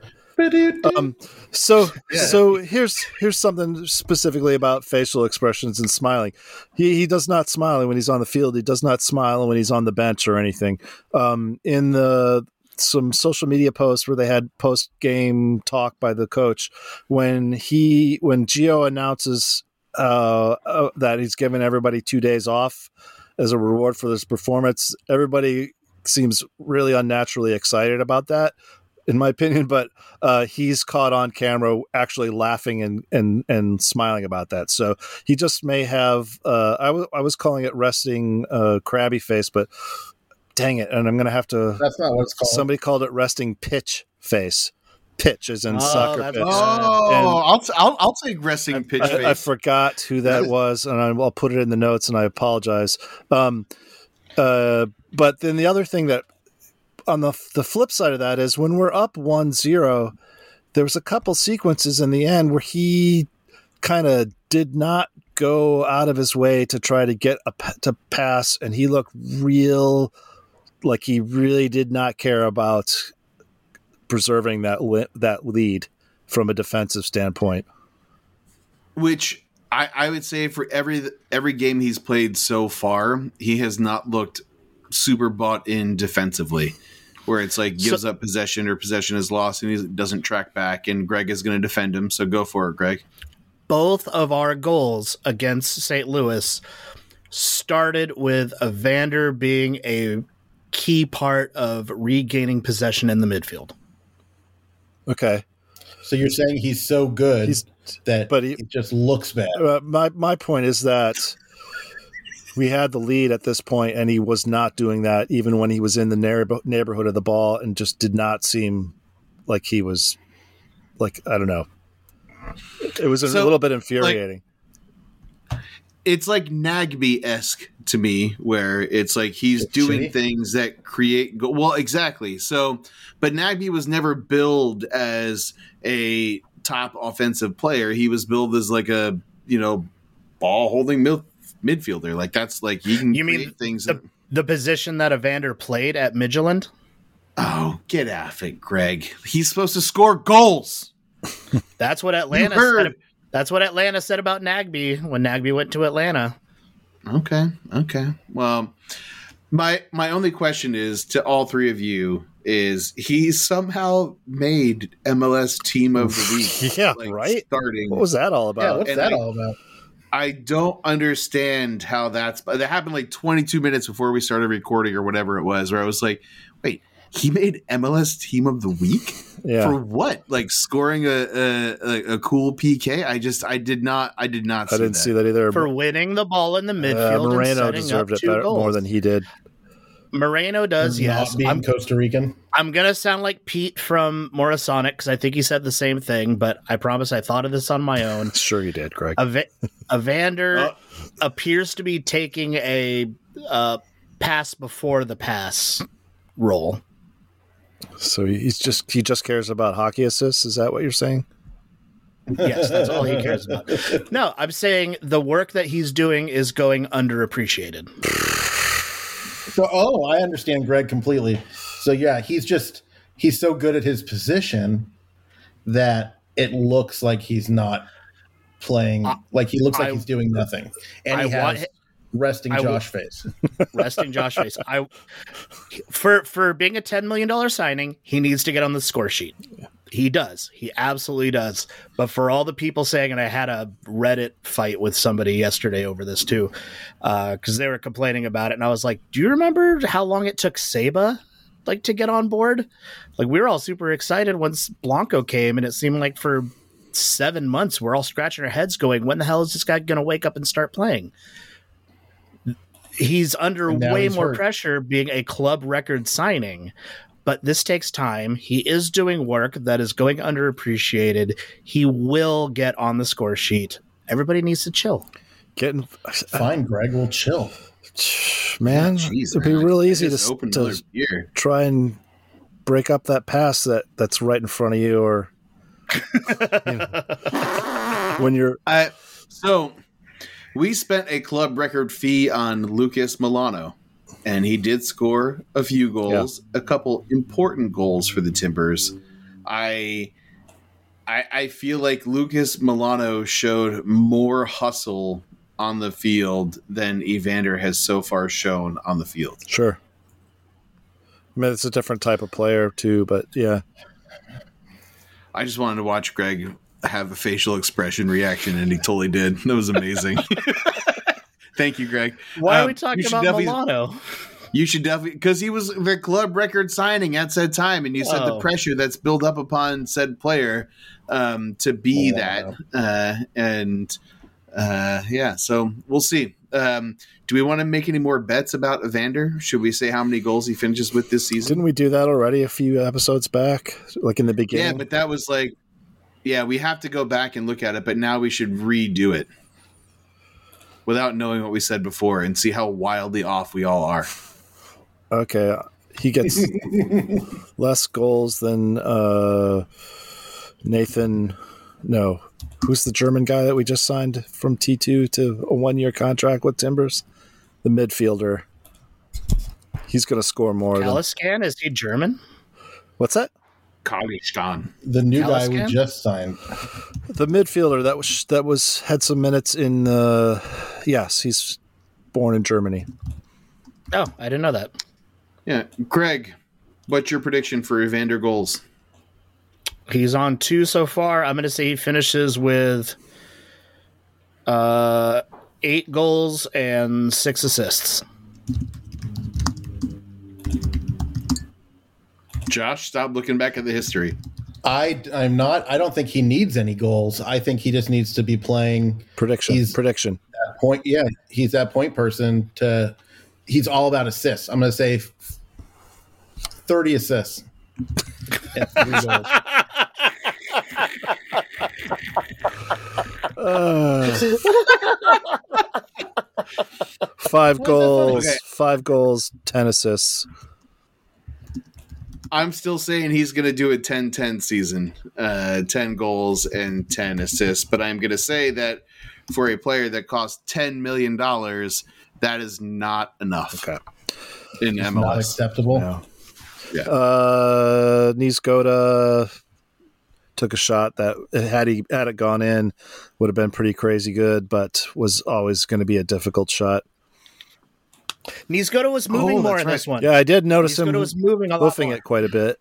Um, so Yeah. so here's here's something specifically about facial expressions and smiling. He he does not smile when he's on the field. He does not smile when he's on the bench or anything. Um, in the some social media posts where they had post game talk by the coach when he when Gio announces uh, uh, that he's given everybody two days off as a reward for this performance. Everybody seems really unnaturally excited about that in my opinion, but uh, he's caught on camera actually laughing and, and, and smiling about that. So he just may have, uh, I, w- I was calling it resting uh, crabby face, but dang it. And I'm going to have to, That's not what it's called. somebody called it resting pitch face. Pitch is in Oh, soccer that's- pitch. Oh, And- I'll, I'll I'll take resting pitch I, I face. forgot who that was, and I, I'll put it in the notes, and I apologize. Um, uh, but then the other thing that on the the flip side of that is when we're up 1-0, there was a couple sequences in the end where he kind of did not go out of his way to try to get a to pass and he looked real like he really did not care about preserving that that lead from a defensive standpoint. which I, I would say for every every game he's played so far, he has not looked super bought in defensively. Where it's like gives up possession or possession is lost and he doesn't track back, and Greg is going to defend him. So go for it, Greg. Both of our goals against St. Louis started with Evander being a key part of regaining possession in the midfield. Okay. So you're saying he's so good He's- that but he- it just looks bad. Uh, my my point is that we had the lead at this point, and he was not doing that even when he was in the neighbor- neighborhood of the ball, and just did not seem like he was like I don't know. It was a So, little bit infuriating. It's like Nagbe esque to me, where it's like he's It's doing shitty. things that create. Go- well, exactly. So, but Nagbe was never billed as a top offensive player. He was billed as like a you know ball holding mid- midfielder. Like that's like he can You mean create things. the, the position that Evander played at Midtjylland? Oh, get off it, Greg. He's supposed to score goals. That's what Atlanta heard. said. That's what Atlanta said about Nagbe when Nagbe went to Atlanta. Okay, okay. Well, my my only question is to all three of you is he somehow made MLS team of the week. Yeah, like, right? Starting. What was that all Yeah, about? what's and that I- all about? I don't understand how that's that happened like 22 minutes before we started recording or whatever it was where I was like, wait, he made MLS team of the week? yeah. For what? Like scoring a, a a a cool PK? I just I did not I did not see I didn't that. see that either. For winning the ball in the Uh, midfield and Moreno setting deserved up it better, goals. more than he did. Moreno does, Not yes. being I'm, Costa Rican. I'm gonna sound like Pete from Morisonic because I think he said the same thing, but I promise I thought of this on my own. Sure, you did, Greg. Eva- Evander Uh. appears to be taking a uh, pass before the pass role. So he's just he just cares about hockey assists. Is that what you're saying? Yes, that's all he cares about. No, I'm saying the work that he's doing is going underappreciated. So, oh, I understand Greg completely. So, yeah, he's just he's so good at his position that it looks like he's not playing. I- like he looks like I- he's doing nothing, and I he has want- resting I Josh face. resting Josh Face. I for for being a ten million dollar signing, he needs to get on the score sheet. He does. He absolutely does. But for all the people saying, and I had a Reddit fight with somebody yesterday over this too, uh, because they were complaining about it, and I was like, "Do you remember how long it took Seba like to get on board? Like we were all super excited once Blanco came, and it seemed like for seven months we're all scratching our heads, going, "When the hell is this guy going to wake up and start playing?" he's under way he's more hurt. pressure being a club record signing. But this takes time. He is doing work that is going underappreciated. He will get on the score sheet. Everybody needs to chill. Getting Fine, Greg, will chill. man, Jeez, it'd be man. real easy to, opened to beer. try and break up that pass that that's right in front of you, or you know, when you're I so we spent a club record fee on Lucas Melano, and he did score a few goals, a couple important goals for the Timbers. I, I I feel like Lucas Melano showed more hustle on the field than Evander has so far shown on the field. sure. I mean, it's a different type of player too, but yeah, I just wanted to watch Greg have a facial expression reaction, and he totally did. That was amazing. Thank you, Greg. Why Um, are we talking you about Melano? You should definitely because he was the club record signing at said time, and you said the Oh. pressure that's built up upon said player um, to be Oh, that, uh, and uh, yeah. So we'll see. Um, do we want to make any more bets about Evander? Should we say how many goals he finishes with this season? didn't we do that already a few episodes back, like in the beginning? yeah, but that was like, yeah, we have to go back and look at it, but now we should redo it without knowing what we said before and see how wildly off we all are. okay, he gets less goals than uh, Nathan. No, who's the German guy that we just signed from T two to a one year contract with Timbers? The midfielder. He's going to score more. Than, Caliskan, is he German? what's that? Kagistan. The new guy we just signed. The midfielder that was that was had some minutes in. Uh, yes, he's born in Germany. Oh, I didn't know that. Yeah, Greg, what's your prediction for Evander goals? He's on two so far. I'm going to say he finishes with uh, eight goals and six assists. Josh, stop looking back at the history. I I'm not. I don't think he needs any goals. I think he just needs to be playing Prediction. He's- prediction. that point. Yeah, he's that point person. To he's all about assists. I'm going to say thirty assists. and three goals. Uh, five goals. Okay. Five goals. Ten assists. I'm still saying he's going to do a 10 10 season, uh, 10 goals and 10 assists. But I'm going to say that for a player that costs $10 million, that is not enough Okay. in Not MLS. acceptable. No. Yeah. Uh, Niezgoda took a shot that had he had it gone in would have been pretty crazy good, but was always going to be a difficult shot. Niezgoda was moving Oh, more in right. this one. Yeah, I did notice him was moving a lot more. it quite a bit.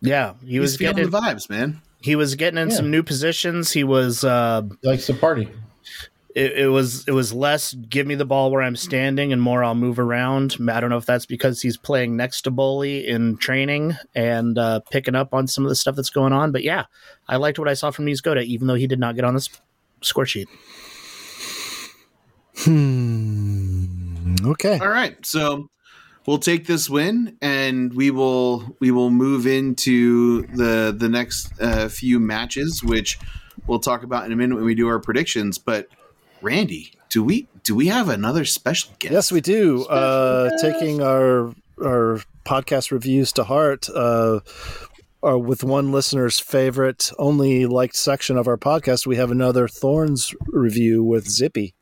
Yeah, he He was was feeling getting the vibes, man. he was getting in Yeah. some new positions. He was uh, He likes to party. it, it was it was less give me the ball where I'm standing and more I'll move around. I don't know if that's because he's playing next to Boli in training and uh, picking up on some of the stuff that's going on. But yeah, I liked what I saw from Niezgoda, even though he did not get on this score sheet. Hmm. Okay. All right, so we'll take this win, and we will we will move into the the next uh, few matches, which we'll talk about in a minute when we do our predictions. But Randy, do we do we have another special guest? Yes, we do. Uh, taking our our podcast reviews to heart. Uh, uh, with one listener's favorite, only liked section of our podcast, we have another Thorns review with Zippy.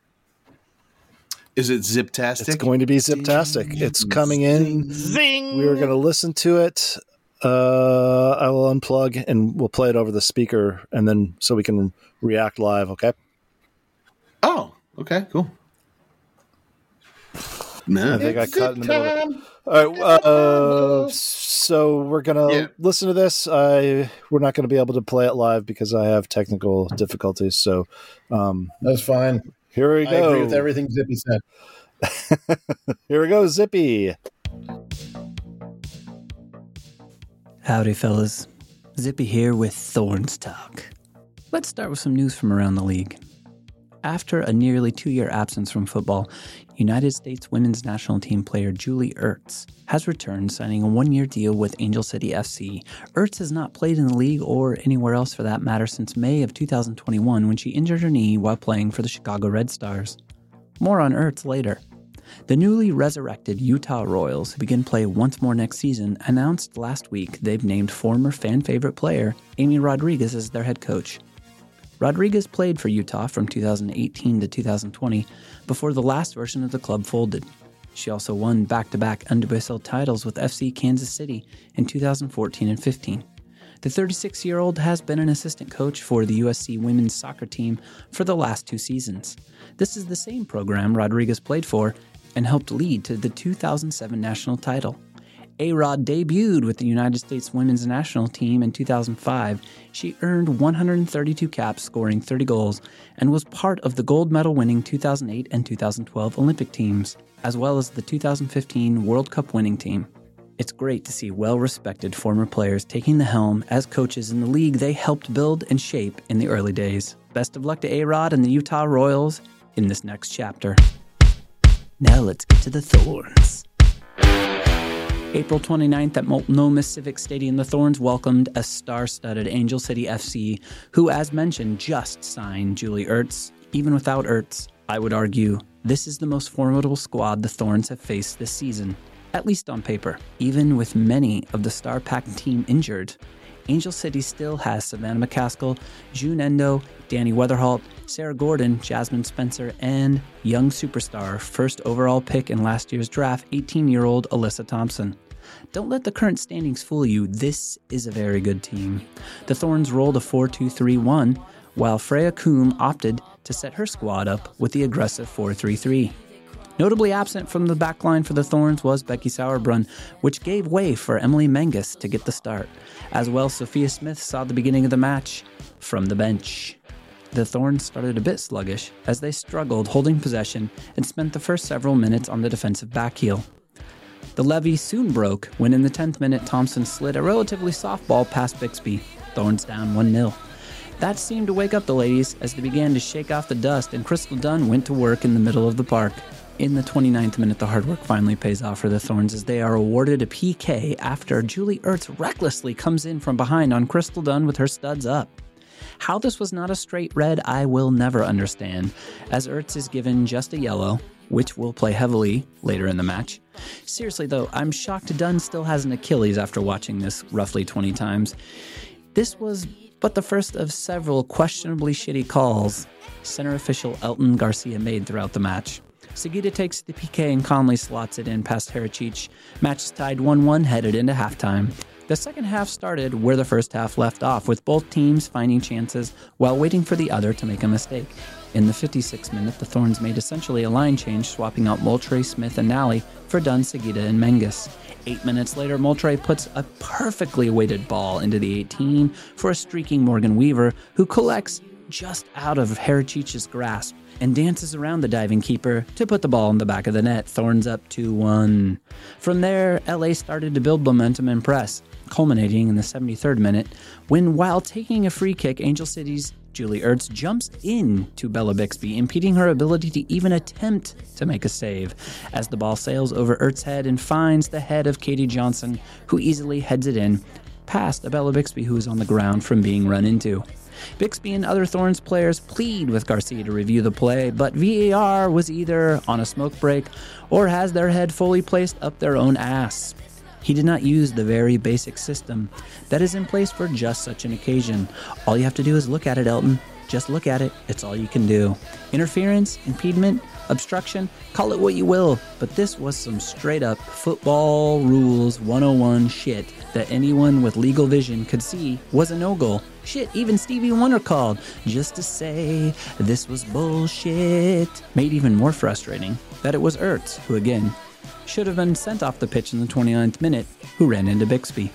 Is it Ziptastic? It's going to be Ziptastic. It's coming in. Zing! We are going to listen to it. Uh, I will unplug and we'll play it over the speaker, and then so we can react live. Okay. Oh, okay, cool. Man. I think I cut in the middle. Of it. All right. Uh, so we're gonna Yeah. listen to this. I we're not gonna be able to play it live because I have technical difficulties. So um, That's fine. Here we go. I go. agree with everything Zippy said. Here we go, Zippy. Howdy, fellas. Zippy here with Thorns Talk. Let's start with some news from around the league. After a nearly two year absence from football, United States women's national team player Julie Ertz has returned, signing a one year deal with Angel City FC. Ertz has not played in the league or anywhere else for that matter since May of 2021 when she injured her knee while playing for the Chicago Red Stars. More on Ertz later. The newly resurrected Utah Royals, who begin play once more next season, announced last week they've named former fan favorite player Amy Rodriguez as their head coach. Rodriguez played for Utah from 2018 to 2020 before the last version of the club folded. She also won back to back NWSL titles with FC Kansas City in 2014 and 15. The 36 year old has been an assistant coach for the USC women's soccer team for the last two seasons. This is the same program Rodriguez played for and helped lead to the 2007 national title. A Rod debuted with the United States women's national team in 2005. She earned 132 caps, scoring 30 goals, and was part of the gold medal winning 2008 and 2012 Olympic teams, as well as the 2015 World Cup winning team. It's great to see well respected former players taking the helm as coaches in the league they helped build and shape in the early days. Best of luck to A Rod and the Utah Royals in this next chapter. Now let's get to the Thorns. April 29th at Multnomah Civic Stadium, the Thorns welcomed a star studded Angel City FC, who, as mentioned, just signed Julie Ertz. Even without Ertz, I would argue this is the most formidable squad the Thorns have faced this season. at least on paper. Even with many of the star packed team injured, Angel City still has Savannah McCaskill, Jun Endo, Dani Weatherholt, Sarah Gordon, Jasmyne Spencer, and young superstar, first overall pick in last year's draft, 18 year old Alyssa Thompson. Don't let the current standings fool you. This is a very good team. The Thorns rolled a 4 2 3 1, while Freya Coombe opted to set her squad up with the aggressive 4 3 3. Notably absent from the backline for the Thorns was Becky Sauerbrunn, which gave way for Emily Menges to get the start. As well, Sophia Smith saw the beginning of the match from the bench. The Thorns started a bit sluggish as they struggled holding possession and spent the first several minutes on the defensive back heel. The levy soon broke when in the 10th minute Thompson slid a relatively soft ball past Bixby, Thorns down 1 0. That seemed to wake up the ladies as they began to shake off the dust and Crystal Dunn went to work in the middle of the park. In the 29th minute, the hard work finally pays off for the Thorns as they are awarded a PK after Julie Ertz recklessly comes in from behind on Crystal Dunn with her studs up. How this was not a straight red, I will never understand, as Ertz is given just a yellow, which will play heavily later in the match. Seriously, though, I'm shocked Dunn still has an Achilles after watching this roughly 20 times. This was but the first of several questionably shitty calls center official Elton Garcia made throughout the match. Sugita takes the PK and calmly slots it in past Haracic. Match is tied 1 1, headed into halftime. The second half started where the first half left off, with both teams finding chances while waiting for the other to make a mistake. In the 56th minute, the Thorns made essentially a line change, swapping out Moultrie, Smith, and Nally for Dunn, Sugita, and Menges. Eight minutes later, Moultrie puts a perfectly weighted ball into the 18 for a streaking Morgan Weaver, who collects just out of Haracic's grasp and dances around the diving keeper to put the ball in the back of the net. Thorns up 2 1. From there, LA started to build momentum and press, culminating in the 73rd minute when, while taking a free kick, Angel City's Julie Ertz jumps in to Bella Bixby, impeding her ability to even attempt to make a save, as the ball sails over Ertz's head and finds the head of Katie Johnson, who easily heads it in, past Bella Bixby who is on the ground from being run into. Bixby and other Thorns players plead with Garcia to review the play, but VAR was either on a smoke break or has their head fully placed up their own ass. He did not use the very basic system that is in place for just such an occasion. All you have to do is look at it, Elton. Just look at it. It's all you can do. Interference, impediment, obstruction, call it what you will, but this was some straight up football rules 101 shit that anyone with legal vision could see was a no goal. Shit, even Stevie Wonder called just to say this was bullshit. Made even more frustrating that it was Ertz, who again should have been sent off the pitch in the 29th minute, who ran into Bixby.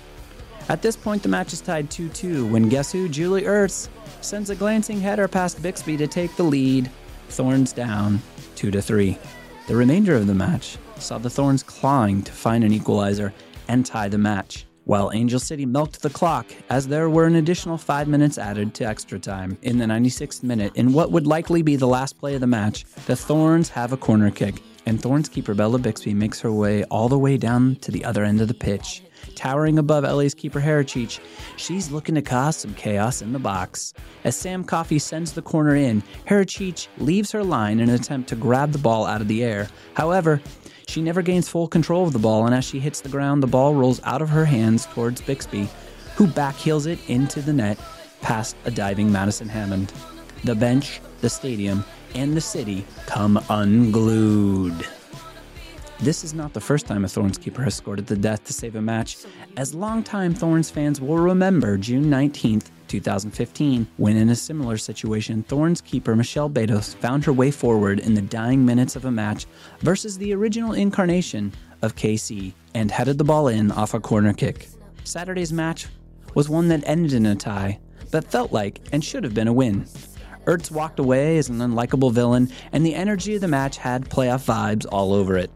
At this point, the match is tied 2 2 when guess who? Julie Ertz sends a glancing header past Bixby to take the lead. Thorns down 2 3. The remainder of the match saw the Thorns clawing to find an equalizer and tie the match, while Angel City milked the clock as there were an additional 5 minutes added to extra time. In the 96th minute, in what would likely be the last play of the match, the Thorns have a corner kick, and Thorns keeper Bella Bixby makes her way all the way down to the other end of the pitch. Towering above LA's keeper Haracic, she's looking to cause some chaos in the box. As Sam Coffey sends the corner in, Haracic leaves her line in an attempt to grab the ball out of the air. However, she never gains full control of the ball, and as she hits the ground, the ball rolls out of her hands towards Bixby, who backheels it into the net past a diving Madison Hammond. The bench, the stadium, and the city come unglued. This is not the first time a Thorns keeper has scored at the death to save a match, as longtime Thorns fans will remember June 19th, 2015, when in a similar situation, Thorns keeper Michelle Betos found her way forward in the dying minutes of a match versus the original incarnation of KC and headed the ball in off a corner kick. Saturday's match was one that ended in a tie, but felt like and should have been a win. Ertz walked away as an unlikable villain, and the energy of the match had playoff vibes all over it.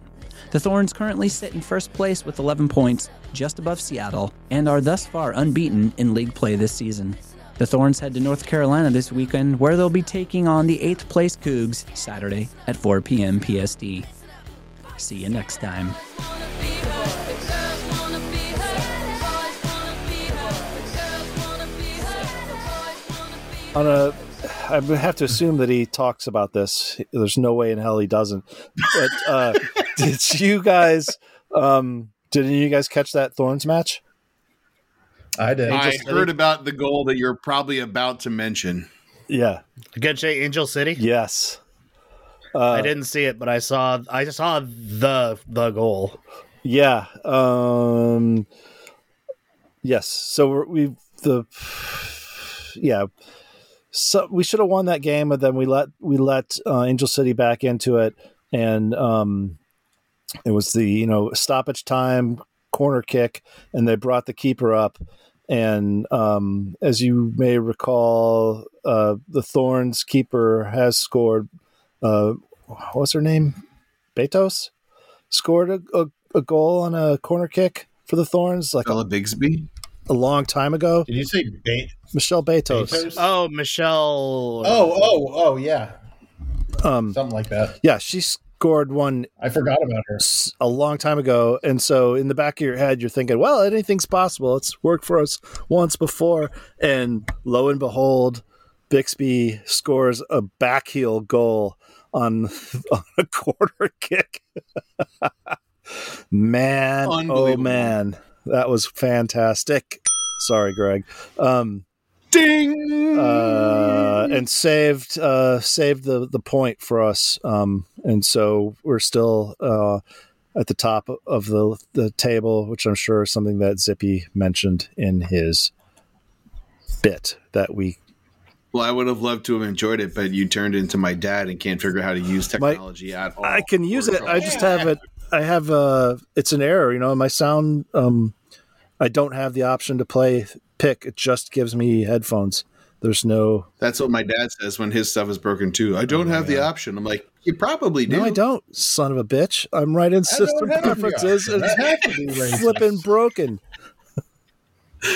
The Thorns currently sit in first place with 11 points, just above Seattle, and are thus far unbeaten in league play this season. The Thorns head to North Carolina this weekend, where they'll be taking on the 8th place Cougs Saturday at 4 p.m. PSD. See you next time. On a, I have to assume that he talks about this. There's no way in hell he doesn't. But uh, did you guys Um, did you guys catch that Thorns match? I did. I City? heard about the goal that you're probably about to mention. Yeah. Against Angel City. Yes. Uh, I didn't see it, but I saw I saw the the goal. Yeah. Um, yes. So we're, we the yeah. So we should have won that game, but then we let we let uh, Angel City back into it, and um, it was the you know stoppage time corner kick, and they brought the keeper up. And um, as you may recall, uh, the Thorns keeper has scored. Uh, what's her name? Betos scored a, a, a goal on a corner kick for the Thorns like Bella Bixby. A long time ago. Did you say bait? Michelle Betos. Betos? Oh, Michelle. Oh, oh, oh, yeah, Um, something like that. yeah, she scored one I forgot about her. a long time ago, and so in the back of your head, you're thinking, "Well, anything's possible. It's worked for us once before." And lo and behold, Bixby scores a backheel goal on, on a quarter kick. man, oh man, that was fantastic. Sorry, Greg. Um, Ding! uh, and saved uh, saved the the point for us. Um, and so we're still uh, at the top of the the table, which I'm sure is something that Zippy mentioned in his bit that we. well, I would have loved to have enjoyed it, but you turned into my dad and can't figure out how to use technology at all. I can use it. Or- I just have it. I have a. It's an error. You know, my sound. Um, I don't have the option to play pick. It just gives me headphones. There's no. That's what my dad says when his stuff is broken too. I don't have the option. I'm like, you probably do. No, I don't. Son of a bitch! I'm right in system preferences. It's I have to be racist. flipping broken.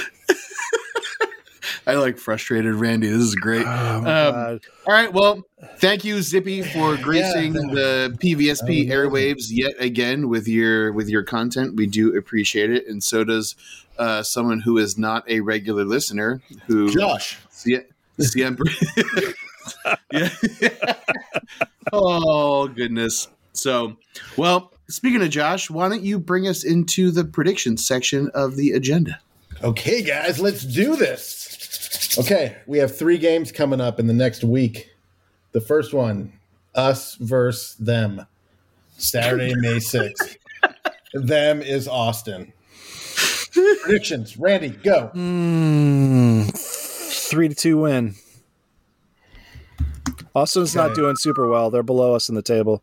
I like frustrated Randy. This is great. Oh, Um. All right. Well, thank you, Zippy, for gracing Yeah. the PVSP Oh, airwaves yet again with your with your content. We do appreciate it, and so does uh, someone who is not a regular listener who Josh. Sie- siempre. yeah. oh goodness. So, well, speaking of Josh, why don't you bring us into the prediction section of the agenda? Okay, guys, let's do this. Okay, we have three games coming up in the next week. The first one, us versus them, Saturday, May 6th. them is Austin. Predictions, Randy, go. Mm, three to two win. Austin's not doing super well. They're below us in the table.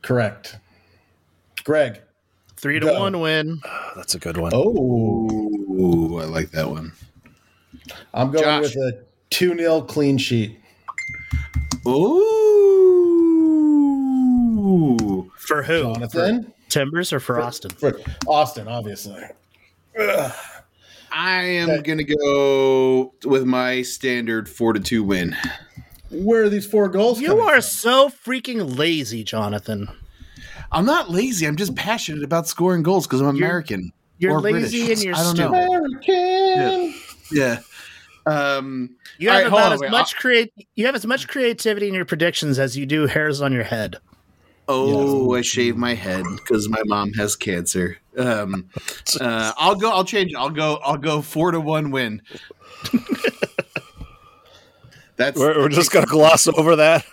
Correct. Greg. Three to Go. one win. Oh, that's a good one. Oh, Ooh, I like that one. I'm going Josh. with a 2 0 clean sheet. Ooh. For who? Jonathan? For Timbers or for Austin? For Austin, obviously. I am Okay. gonna go with my standard four to two win. Where are these four goals You are from? so freaking lazy, Jonathan. I'm not lazy. I'm just passionate about scoring goals because I'm You're- American. You're Or lazy British. and you're I don't know. stupid. American. Yeah. Um, You have right, about on, as wait, much create. You have as much creativity in your predictions as you do hairs on your head. oh, I shave my head because my mom has cancer. Um, uh, I'll go. I'll change it. I'll go. I'll go four to one win. That's We're, we're just going to gloss over that.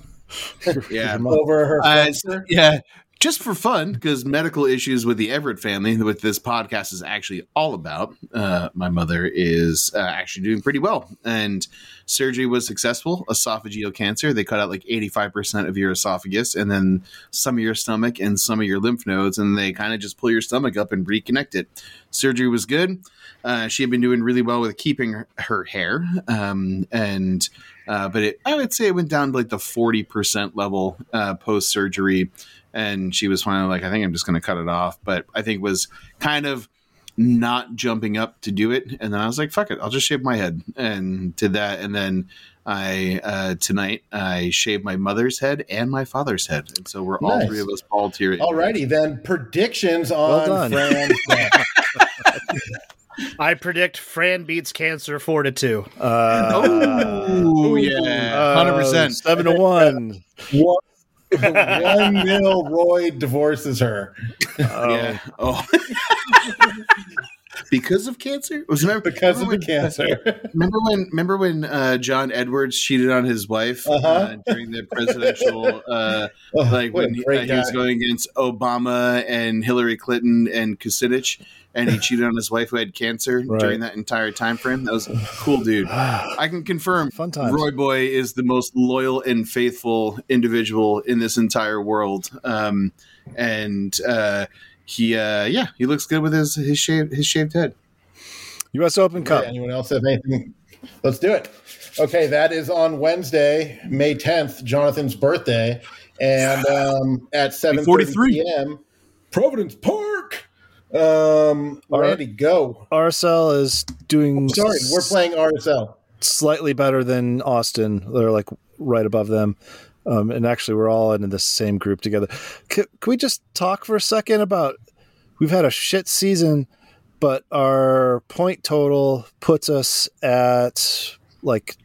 yeah. Over her Uh, fencer. yeah, just for fun, because medical issues with the Everett family, with this podcast is actually all about. Uh, my mother is uh, actually doing pretty well, and surgery was successful. Esophageal cancer. They cut out like eighty five percent of your esophagus, and then some of your stomach and some of your lymph nodes, and they kind of just pull your stomach up and reconnect it. Surgery was good. Uh, she had been doing really well with keeping her, her hair, um, and uh, but it, I would say it went down to like the forty percent level uh, post surgery, and she was finally like, I think I'm just going to cut it off. But I think was kind of not jumping up to do it, and then I was like, fuck it, I'll just shave my head, and did that, and then. I uh, tonight I shaved my mother's head and my father's head, and so we're all three of us bald here. Alrighty, then predictions Well on done. Fran's. I predict Fran beats cancer four to two. Uh, Oh yeah, hundred uh, percent. Seven to one. one, One nil. Roy divorces her Yeah. Oh. because of cancer? Was remember because of remember the when- cancer. Remember when? Remember when uh, John Edwards cheated on his wife Uh-huh. uh, during the presidential, uh, Oh, like when he, uh, he was going against Obama and Hillary Clinton and Kucinich, and he cheated on his wife who had cancer Right. during that entire time frame. That was a cool, dude. I can confirm. Fun times. Roy Boy is the most loyal and faithful individual in this entire world, um, and uh, he, uh, yeah, he looks good with his his shaved his shaved head. U.S. Open Cup. Anyone else have anything? Let's do it. Okay, that is on Wednesday, May 10th, Jonathan's birthday. And um, at seven forty-three p.m. Providence Park. Um. Randy, go. RSL is doing Sorry, we're playing RSL. slightly better than Austin. They're like right above them. Um, and actually, we're all in the same group together. C- can we just talk for a second about? We've had a shit season, but our point total puts us at like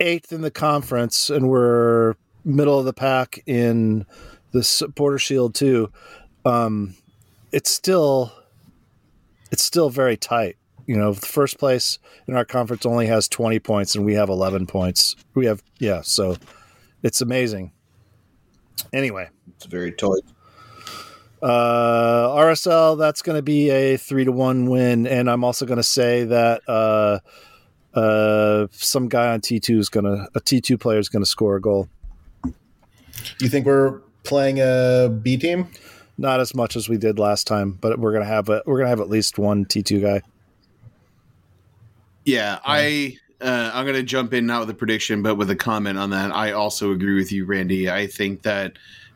eighth in the conference, and we're middle of the pack in the supporter shield too. Um, it's still, it's still very tight you know, the first place in our conference only has 20 points and we have 11 points. We have, yeah, so it's amazing. Anyway, It's very tight. uh, RSL, that's going to be a three to one win. And I'm also going to say that uh, uh, some guy on T2 is going to, a T2 player is going to score a goal. You think we're playing a B team? Not as much as we did last time, but we're going to have a, we're to have at least one T2 guy. Yeah, I uh, I'm going to jump in not with a prediction, but with a comment on that. I also agree with you, Randy. I think that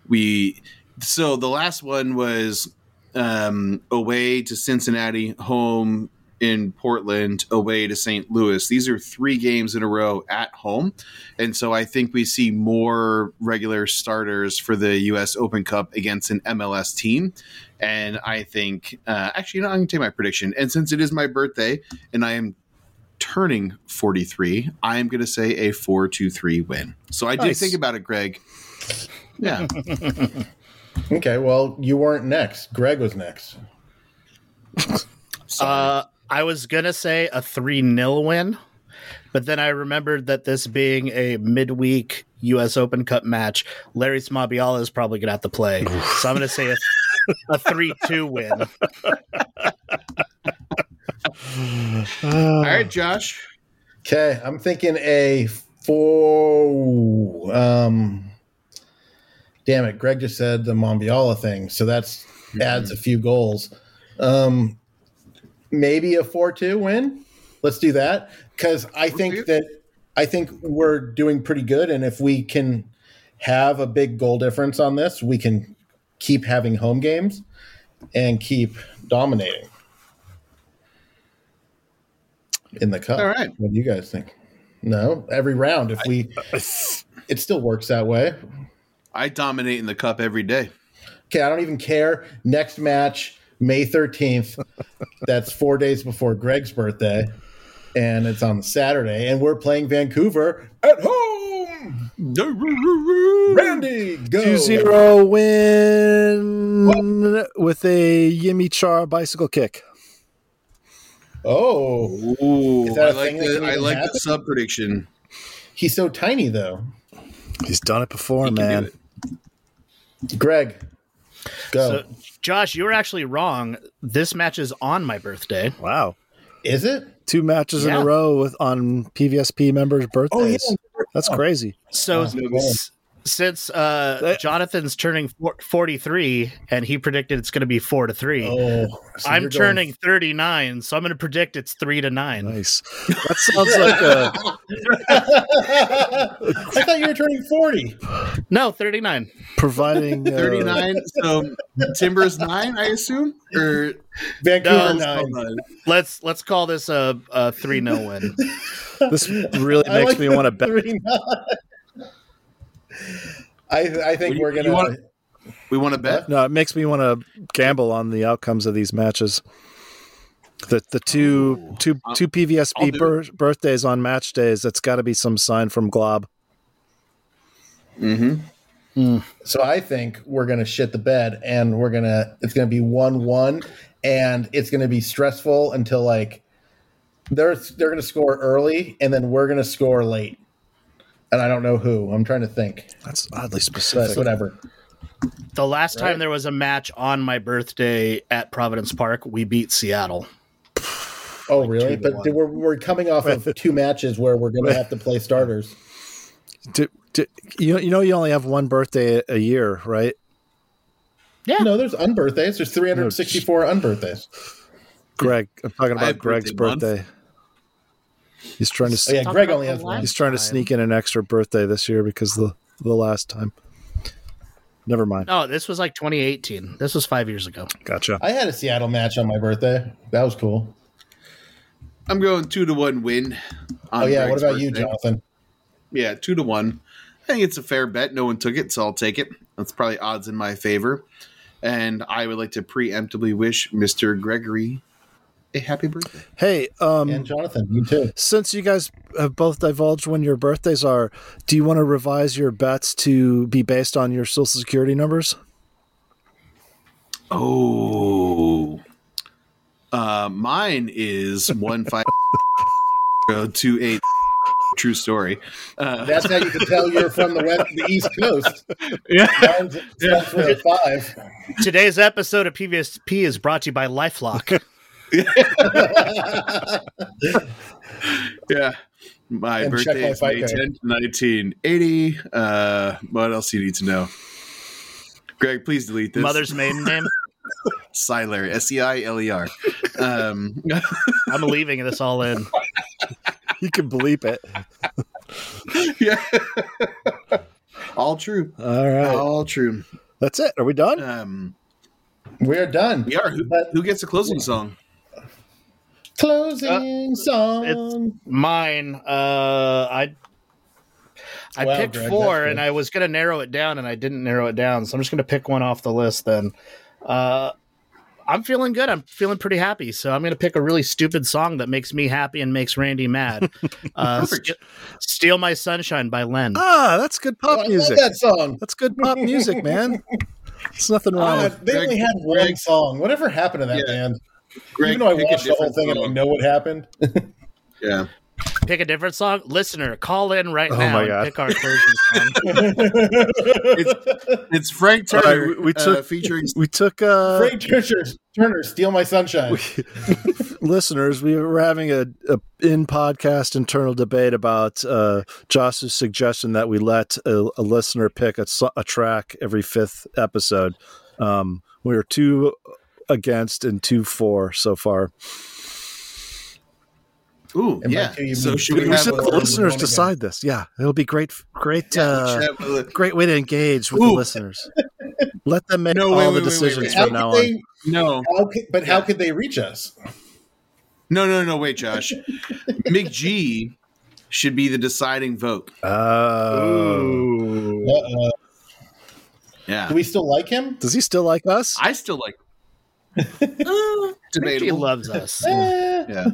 we so the last one was um, away to Cincinnati, home in Portland, away to St. Louis. These are three games in a row at home, and so I think we see more regular starters for the U.S. Open Cup against an MLS team. And I think, uh, actually, you know, I'm going to take my prediction. And since it is my birthday, and I am turning 43, I am going to say a 4 2 3 win. So I did think about it, Greg. Yeah. Okay, well, you weren't next. Greg was next. Uh, I was gonna say a three 0 win, but then I remembered that this being a midweek U.S. Open Cup match, Larrys Mabiala is probably gonna have to play. so I'm gonna say a, a three two win. All right, Josh. Okay, I'm thinking a four. Um, damn it, Greg just said the Mabiala thing, so that's adds a few goals. Um, maybe a four-two win. Let's do that because I think that I think we're doing pretty good, and if we can have a big goal difference on this, we can keep having home games and keep dominating in the cup. All right. What do you guys think? No, every round. If we, it still works that way. I dominate in the cup every day. Okay, I don't even care. Next match, May thirteenth. that's four days before Greg's birthday, and it's on Saturday, and we're playing Vancouver at home. Randy, go 2 0 win with a Yimmi Chara bicycle kick. Oh, Ooh, Is that I a like thing the can I like happen? the sub prediction. he's so tiny though. He's done it before, He can do man. it. Greg, go. So, Josh, you were actually wrong. This match is on my birthday. Wow. Is it? Two matches in a row with on PVSP members' oh, birthdays. That's crazy. So Oh, no, cool. s- since uh, That- Jonathan's turning 43 and he predicted it's going to be 4 to 3. Oh, so I'm you're going- turning 39, so I'm going to predict it's 3 to 9. Nice. That sounds like a I thought you were turning forty. No, 39. providing uh, 39. So Timbers 9, I assume? Or Vancouver No, nine. hold. Let's let's call this a, a three no win. This really makes like me want to bet. Three nine. I I think What you- we're gonna. want- We want to bet? No, it makes me want to gamble on the outcomes of these matches. The the two two I'll- two I'll PVSP bir- birthdays on match days. That's got to be some sign from Glob. Mm-hmm. So I think we're gonna shit the bed, and we're gonna it's gonna be one one, and it's gonna be stressful until like they're they're gonna score early, and then we're gonna score late, and I don't know who. I'm trying to think, That's oddly but specific. whatever. The last Right. time there was a match on my birthday at Providence Park, we beat Seattle. Oh, really? But one. we're we're coming off of two matches where we're gonna have to play starters. Do- do- you, you know, you only have one birthday a year, right? Yeah. No, there's unbirthdays. There's 364 unbirthdays. Greg, I'm talking about Greg's birthday birthday. He's trying to Oh yeah, Greg only has one. he's trying to sneak in an extra birthday this year because the the last time. Never mind. Oh, this was like 2018. This was five years ago. Gotcha. I had a Seattle match on my birthday. That was cool. I'm going two to one win. on oh yeah, what Greg's about you. Jonathan? Yeah, two to one. I think it's a fair bet. No one took it, so I'll take it. That's probably odds in my favor. And I would like to preemptively wish Mr. Gregory a happy birthday. Hey, um, And Jonathan, you too. since you guys have both divulged when your birthdays are, do you want to revise your bets to be based on your social security numbers? Oh, uh, mine is one five two eight. True story. Uh, That's how you can tell you're from the west, the East Coast. yeah. Mine's stands five. Today's episode of PVSP is brought to you by LifeLock. Yeah. My And birthday my is May FICO. 10th, 1980. Uh, what else do you need to know? Greg, please delete this. Mother's maiden name. Seiler, S E I L E R. Um, I'm leaving this all in. You can bleep it. yeah. All true. All right. All true. That's it. Are we done? Um, We're done. we are. Who, But- who gets the closing song? Closing song. Mine, uh, I I Wow, picked Greg, four, and. I was gonna narrow it down, and I didn't narrow it down. So I'm just gonna pick one off the list. Then, uh, I'm feeling good. I'm feeling pretty happy. So I'm gonna pick a really stupid song that makes me happy and makes Randy mad. Uh, St- "Steal My Sunshine" by Len. Ah, that's good Oh, pop I love music. that song. That's good pop music, man. There's nothing wrong God, with they Greg- only had one Greg- song. Whatever happened to that Yeah. band? Greg, Even though I watched the whole different thing and I know what happened. Yeah. Pick a different song. Listener, call in right Oh now my and God. pick our closing song. It's Frank All right, Turner we- we uh, took- featuring. We took uh Frank Turner, Turner, steal my sunshine. listeners, we were having a, a in podcast internal debate about uh, Josh's suggestion that we let a, a listener pick a, a track every fifth episode. Um, we were two against and two for so far. Ooh, And yeah. two, So should we We should let the listeners one decide this. Yeah, it'll be great, great, Yeah, uh, a- great way to engage with the listeners. Let them make No, all wait, the wait, wait, wait, decisions wait. From now could on. no, how could, but how could they reach us? no, no, no. Wait, Josh. McG should be the deciding vote. Oh. Uh-uh. Yeah. Do we still like him? Does he still like us? I still like. Uh, He loves us. Eh. Yeah.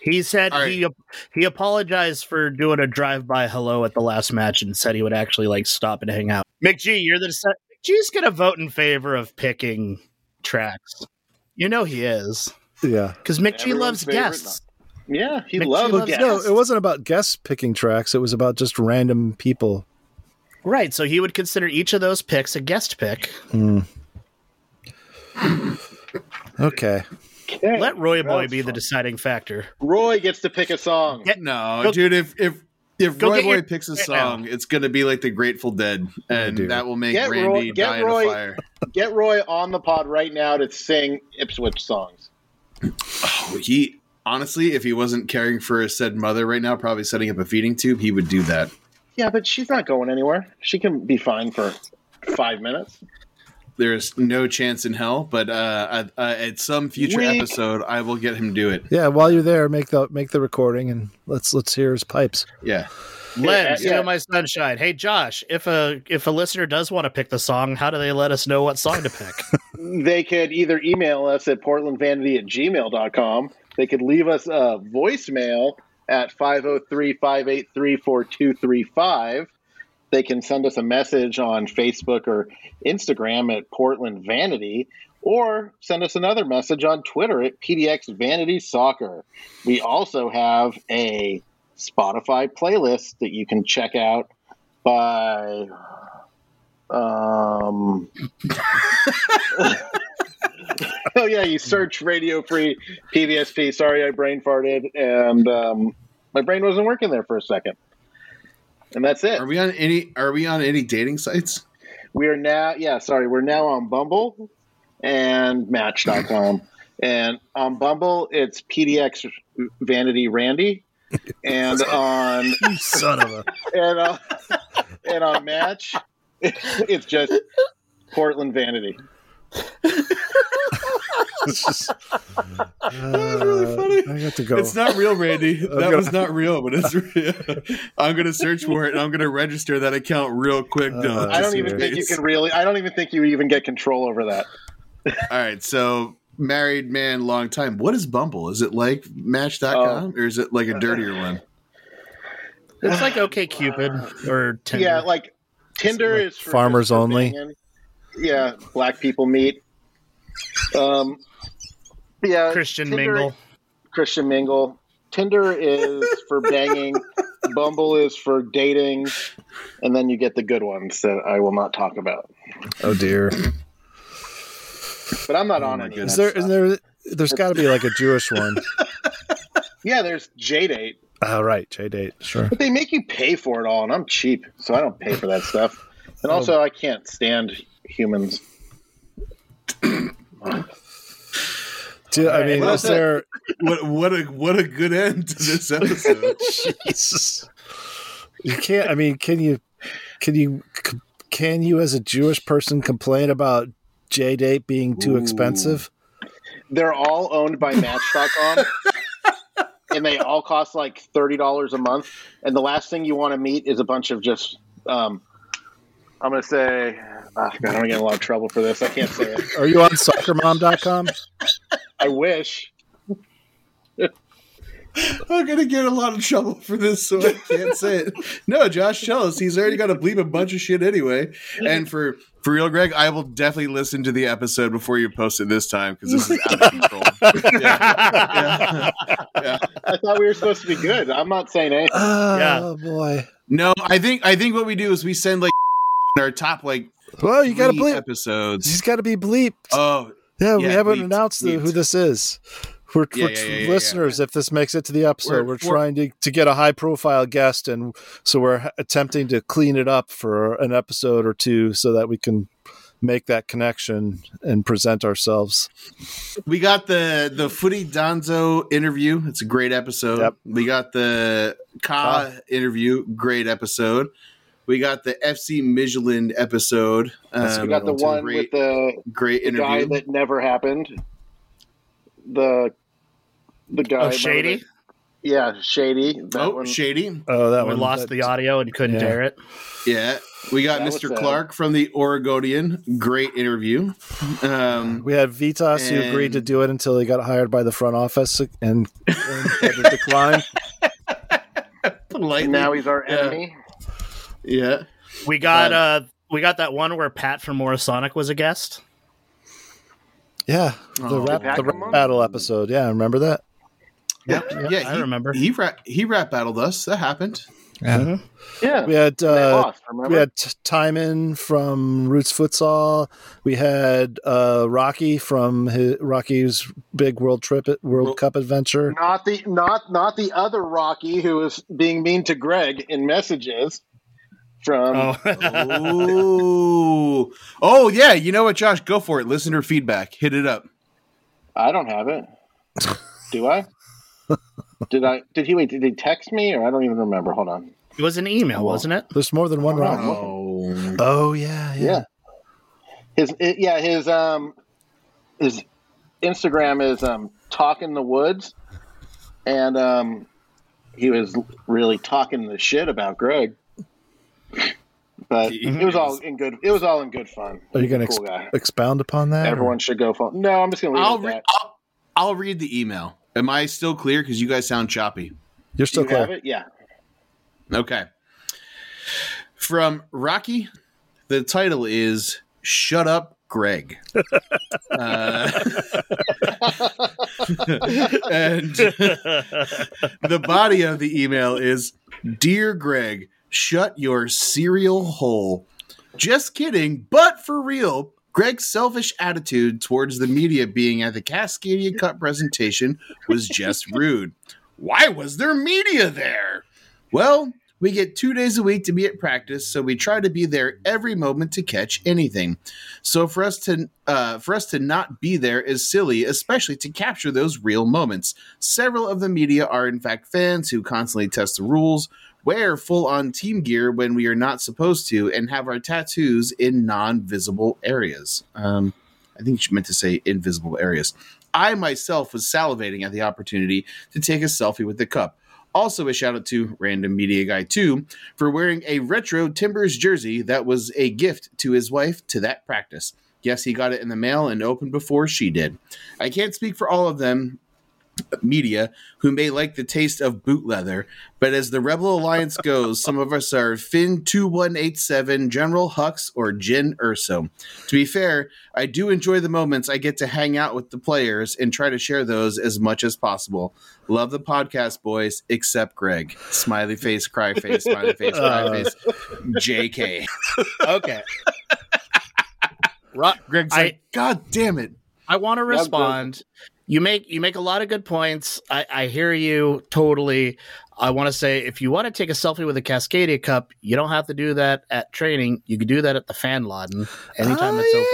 He said All right. he he apologized for doing a drive by hello at the last match and said he would actually like stop and hang out. McG, you're the deci- McG's gonna vote in favor of picking tracks. You know he is yeah. because McG Everyone's loves favorite guests. Yeah, he McGee loves loves- guests. No, it wasn't about guests picking tracks. It was about just random people. Right, so he would consider each of those picks a guest pick. Hmm. Okay. Okay, Let Roy Boy that's be the deciding factor. Roy gets to pick a song. Get- No, Go- dude. If if if Roy Boy your- picks a right now. song, it's gonna be like the Grateful Dead, and dude. that will make Get Randy Roy- get die Roy- in a fire. Get Roy on the pod right now to sing Ipswich songs. Oh, he honestly, if he wasn't caring for his said mother right now, probably setting up a feeding tube, he would do that. Yeah, but she's not going anywhere. She can be fine for five minutes. There's no chance in hell, but uh, at, uh, at some future Weak. episode, I will get him to do it. Yeah, while you're there, make the make the recording and let's let's hear his pipes. Yeah. Len, Yeah, steal yeah. my sunshine. Hey Josh, if a if a listener does want to pick the song, how do they let us know what song to pick? They could either email us at portlandvanity at gmail.com. They could leave us a voicemail at 503 583 4235. They can send us a message on Facebook or Instagram at Portland Vanity, or send us another message on Twitter at PDX Vanity Soccer. We also have a Spotify playlist that you can check out by um oh yeah you search radio free pvsp sorry i brain farted and um, my brain wasn't working there for a second and that's it Are we on any? Are we on any dating sites? we are now yeah sorry we're now on bumble and match.com and on bumble it's pdx vanity randy and on son of a. and on, and on match it's just portland vanity It's just, was really funny. Uh, I got to go. It's not real, Randy. That gonna- was not real, but it's real. I'm gonna search for it and I'm gonna register that account real quick. Uh, though, i don't even think you can really i don't even think you even get control over that All right, so married man, long time. What is Bumble? Is it like Match.com or is it like a dirtier one? It's like OK Cupid or Tinder. Yeah, like Tinder like is for farmers only? Yeah, black people meet. Um, yeah, Christian Tinder- Mingle. Christian mingle. Tinder is for banging. Bumble is for dating, and then you get the good ones that I will not talk about. oh dear. But I'm not Oh on my any. Of Is that there? stuff. Is there? There's got to be like a Jewish one. Yeah, there's J date, Oh right, J date. Sure. but they make you pay for it all, and I'm cheap, so I don't pay for that stuff. And oh. also, I can't stand humans. Do, I mean, well, is there? What what a what a good end to this episode. Jesus. You can't. I mean, can you? Can you? Can you, as a Jewish person, complain about J date being too Ooh. expensive? they're all owned by Match.com, and they all cost like thirty dollars a month. And the last thing you want to meet is a bunch of just. Um, I'm gonna say, ah, God, I'm gonna get in a lot of trouble for this. I can't say it. Are you on soccermom.com? I wish. I'm gonna get a lot of trouble for this, so I can't say it. No, Josh, tell us. He's already got to bleep a bunch of shit anyway. And for for real, Greg, I will definitely listen to the episode before you post it this time because this is out of control. Yeah. Yeah. I thought we were supposed to be good. I'm not saying anything. Uh, oh boy. No, I think I think what we do is we send like our top like Well, you got to bleep. episodes. He's got to be bleeped. Oh, yeah, we haven't announced who this is. We're, Yeah, we're yeah, yeah, yeah, listeners. If this makes it to the episode, We're- we're, trying to, to get a high profile guest, and so we're attempting to clean it up for an episode or two, so that we can make that connection and present ourselves. we got the the Footy Donzo interview. It's a great episode. Yep. We got the Ka interview. Great episode. We got the FC Midtjylland episode. That's Um, We got the one, Great- with the, great the guy interview. that never happened. The the guy. Oh, Shady. Yeah, shady. That oh, one. shady. Oh, that we one lost that- the audio and couldn't Yeah. air it. Yeah. We got That Mr. Clark from the Oregonian. Great interview. Um, We had Vitas who agreed to do it until he got hired by the front office and, and had to decline. politely. now he's our enemy. yeah. We got Um, uh we got that one where Pat from Morisonic was a guest. Yeah, the Oh. rap, the rap battle episode. Yeah, remember that? Yeah. Yeah. I he, remember. He rap, he rap battled us. That happened. Mhm. Yeah, We had uh, lost. We had Timon from Roots Futsal. We had uh, Rocky from his, Rocky's big world trip, World World- Cup adventure. not the not not the other Rocky who was being mean to Greg in messages. From Oh, oh, yeah. You know what, Josh? Go for it. Listener feedback. Hit it up. I don't have it. Do I? Did I? Did he wait? Did he text me or I don't even remember? Hold on. it was an email, wasn't it? There's more than one Oh, Rocky. Oh, Oh yeah, yeah. Yeah. His it, yeah his um his Instagram is um talking the woods, and um he was really talking the shit about Greg. But it was all in good. It was all in good fun. Are you going to cool guy? expound upon that? or- Everyone should go. Follow. No, I'm just gonna leave I'll, it re- that. I'll I'll read the email. Am I still clear? Because you guys sound choppy. You're still you clear. have it? Yeah. Okay. From Rocky, the title is "Shut Up, Greg." uh, and the body of the email is Dear Greg, shut your cereal hole. Just kidding, but for real. Greg's selfish attitude towards the media being at the Cascadia Cup presentation was just rude. Why was there media there? Well, we get two days a week to be at practice, so we try to be there every moment to catch anything. So for us to uh, for us to not be there is silly, especially to capture those real moments. Several of the media are in fact fans who constantly test the rules, wear full on team gear when we are not supposed to, and have our tattoos in non visible areas. Um, I think she meant to say invisible areas. I myself was salivating at the opportunity to take a selfie with the cup. Also, a shout out to Random Media Guy 2 for wearing a retro Timbers jersey that was a gift to his wife to that practice. Yes, he got it in the mail and opened before she did. I can't speak for all of them, media, who may like the taste of boot leather, but as the Rebel Alliance goes, some of us are Finn 2187, General Hux, or Jyn Erso. To be fair, I do enjoy the moments I get to hang out with the players and try to share those as much as possible. Love the podcast, boys, except Greg. Smiley face, cry face, smiley face, cry uh. face. JK. okay. Ro- Greg's I- like, God damn it. I want to Yeah, respond. You make you make a lot of good points. I, I hear you totally. I want to say if you want to take a selfie with a Cascadia cup, you don't have to do that at training. You can do that at the fan laden anytime Oh, it's open.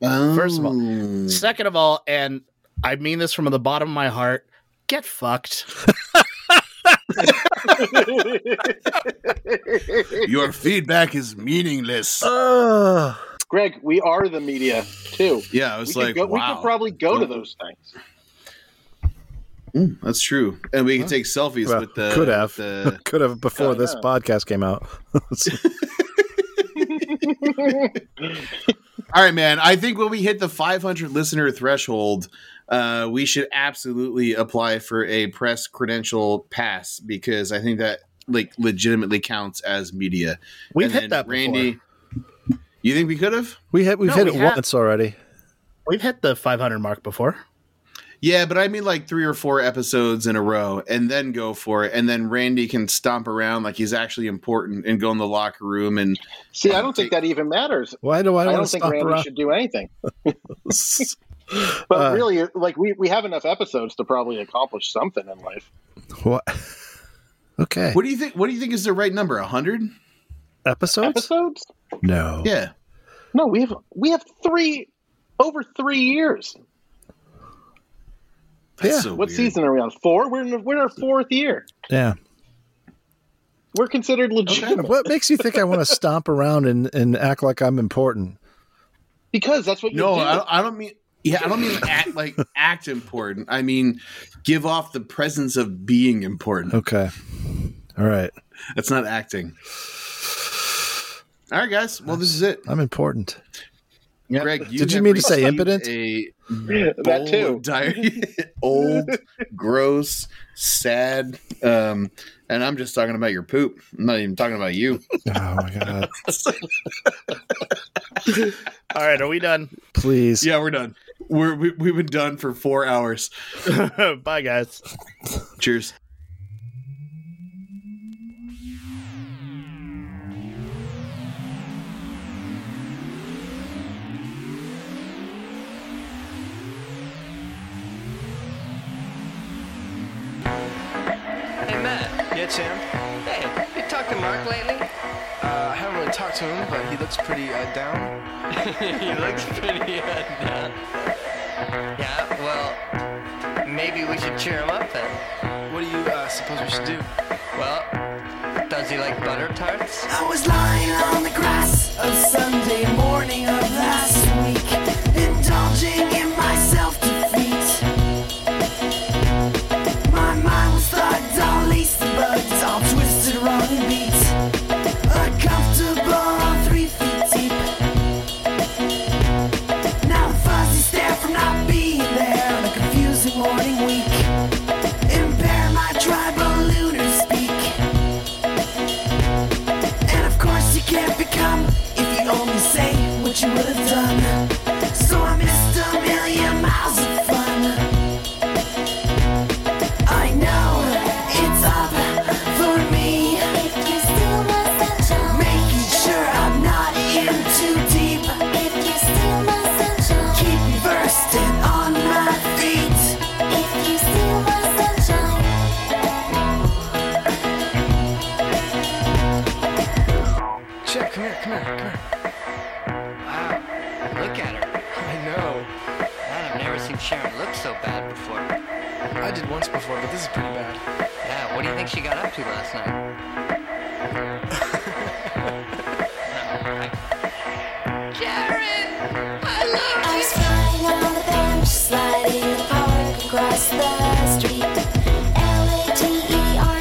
yeah. First of all, Oh. Second of all, and I mean this from the bottom of my heart, get fucked. your feedback is meaningless. Ugh. Greg, we are the media too. yeah, I We was could, like, go, we could probably go to those things. Mm, that's true. And we can take selfies Well, with the could have. the Could have before this yeah. podcast came out. All right, man. I think when we hit the 500 listener threshold, uh, we should absolutely apply for a press credential pass because I think that like legitimately counts as media. We've And hit then, that before. Randy. You think we could have? we had we've No, hit we it have- once already. We've hit the 500 mark before. Yeah, but I mean like three or four episodes in a row, and then go for it, and then Randy can stomp around like he's actually important and go in the locker room and See, I don't think that even matters. Why do I, I don't think stop Randy around? should do anything. But Uh, really, like we, we have enough episodes to probably accomplish something in life. What? Okay. What do you think? What do you think is the right number? hundred? Episodes? Episodes? No. Yeah. No, we have we have three over three years. That's Yeah. so What weird. season are we on? Four. We're in we're in our fourth year. Yeah. We're considered legitimate What makes you think I want to stomp around and, and act like I'm important? because that's what you No, do. I I don't mean. Yeah, I don't mean act like act important. I mean give off the presence of being important. Okay. All right. That's not acting. All right, guys. Well, this is it. I'm important. Greg, you Did you mean to say impotent? A that too. of diarrhea. old, gross, sad. Um, and I'm just talking about your poop. I'm not even talking about you. Oh my god. All right, are we done? Please. yeah, we're done. We're we, we've been done for four hours. Bye, guys. Cheers. Matt. Yeah, Sam. Hey, you talked to Mark lately? Uh, I haven't really talked to him, but he looks pretty uh, down. he looks pretty uh, down. Yeah, well, maybe we should cheer him up then. What do you uh, suppose we should do? Well, does he like butter tarts? I was lying on the grass of Sunday morning of last once before, but this is pretty bad. Yeah, what do you think she got up to last night? Sharon! I love I was flying on the bench, sliding the park across the street. L-A-T-E-R,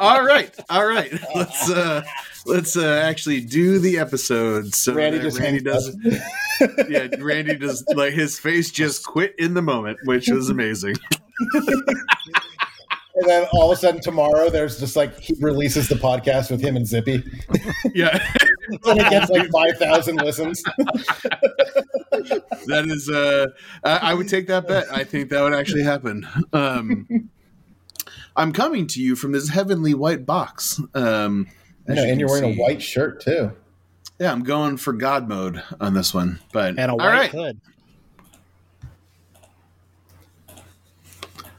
all right, all right. Let's uh let's uh actually do the episode. So Randy that just Randy does yeah, Randy does like his face just quit in the moment, which was amazing. And then all of a sudden tomorrow, there's just like he releases the podcast with him and Zippy, Yeah, and it gets like five thousand listens. that is uh I, I would take that bet. I think that would actually happen. Um I'm coming to you from this heavenly white box. Um as Yeah, you and you're wearing see. a white shirt too. Yeah, I'm going for God mode on this one. But and a white right. hood.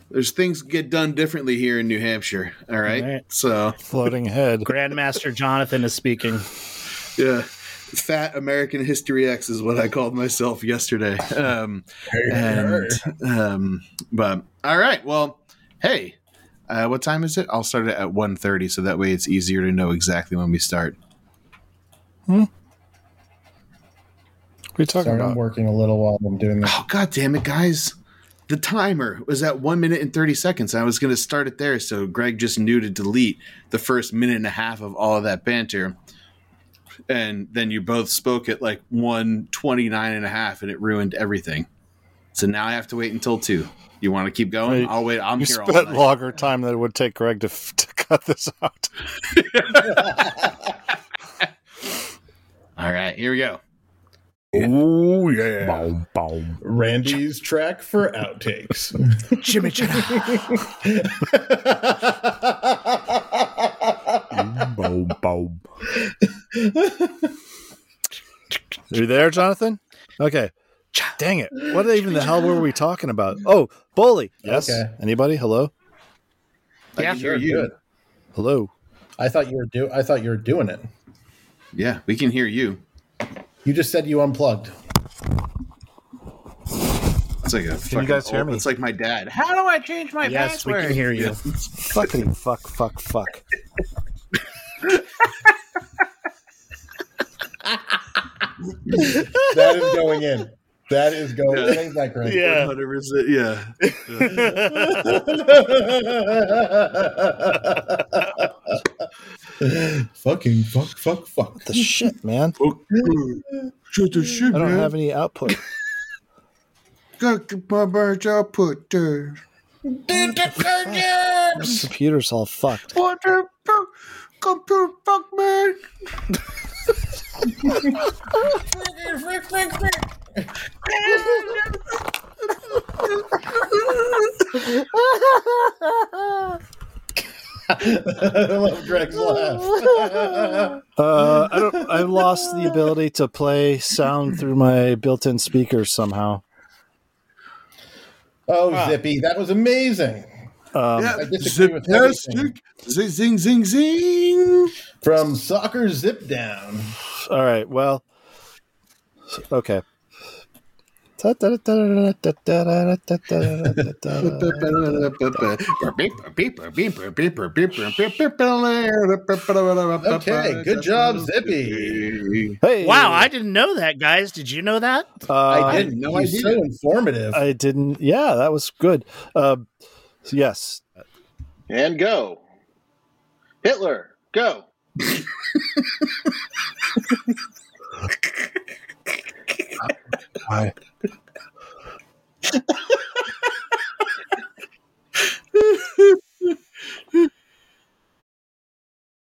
there's things get done differently here in New Hampshire. All right. All right. So Floating head. Grandmaster Jonathan is speaking. yeah. Fat American History X is what I called myself yesterday. Um, and, um, but all right. Well, hey, uh, what time is it? I'll start it at 1.30 so that way it's easier to know exactly when we start. What are you talking Sorry, I'm about? working a little while I'm doing this. Oh, God damn it, guys. The timer was at one minute and 30 seconds. I was going to start it there. So Greg just knew to delete the first minute and a half of all of that banter. And then you both spoke at like 129 and a half and it ruined everything. So now I have to wait until two. You want to keep going? Wait, I'll wait. I'm you here all spent night. longer time than it would take Greg to, f- to cut this out. All right, here we go. Oh yeah, Boom, boom. Randy's track for outtakes. Jimmy boom, boom. Are you there, Jonathan? Okay. Dang it. What even the hell were we talking about? Oh, bully. Yes. Okay. Anybody? Hello? I Yeah, can hear you. good. Hello. I thought you were do. I thought you were doing it. Yeah, we can hear you. You just said you unplugged. It's like a Can you guys hear old- me? It's like my dad. How do I change my Yes, we password? can hear you. Yeah. Fuckity fuck fuck fuck. That is going in. That is going. Yeah. Ain't that great? Yeah. 100%, yeah. Fucking fuck, fuck, fuck. The shit, man. Shut the shit, I don't man. have any output. Got my birds output there. This computer's all fucked. What the fuck? Computer fuck, man. I love Greg's laugh. Uh, I don't. I lost the ability to play sound through my built-in speakers somehow. Oh, Zippy, that was amazing. Um, Yeah, I disagree with everything. zip, zing, zing, zing, zing. From soccer zip down. All right. Well. Okay. Okay, good job, Zippy. Hey. Wow, I didn't know that, guys. Did you know that? Uh, I didn't no know. He's idea. so informative. I didn't. Yeah, that was good. Uh, so yes. And go. Hitler, go. I,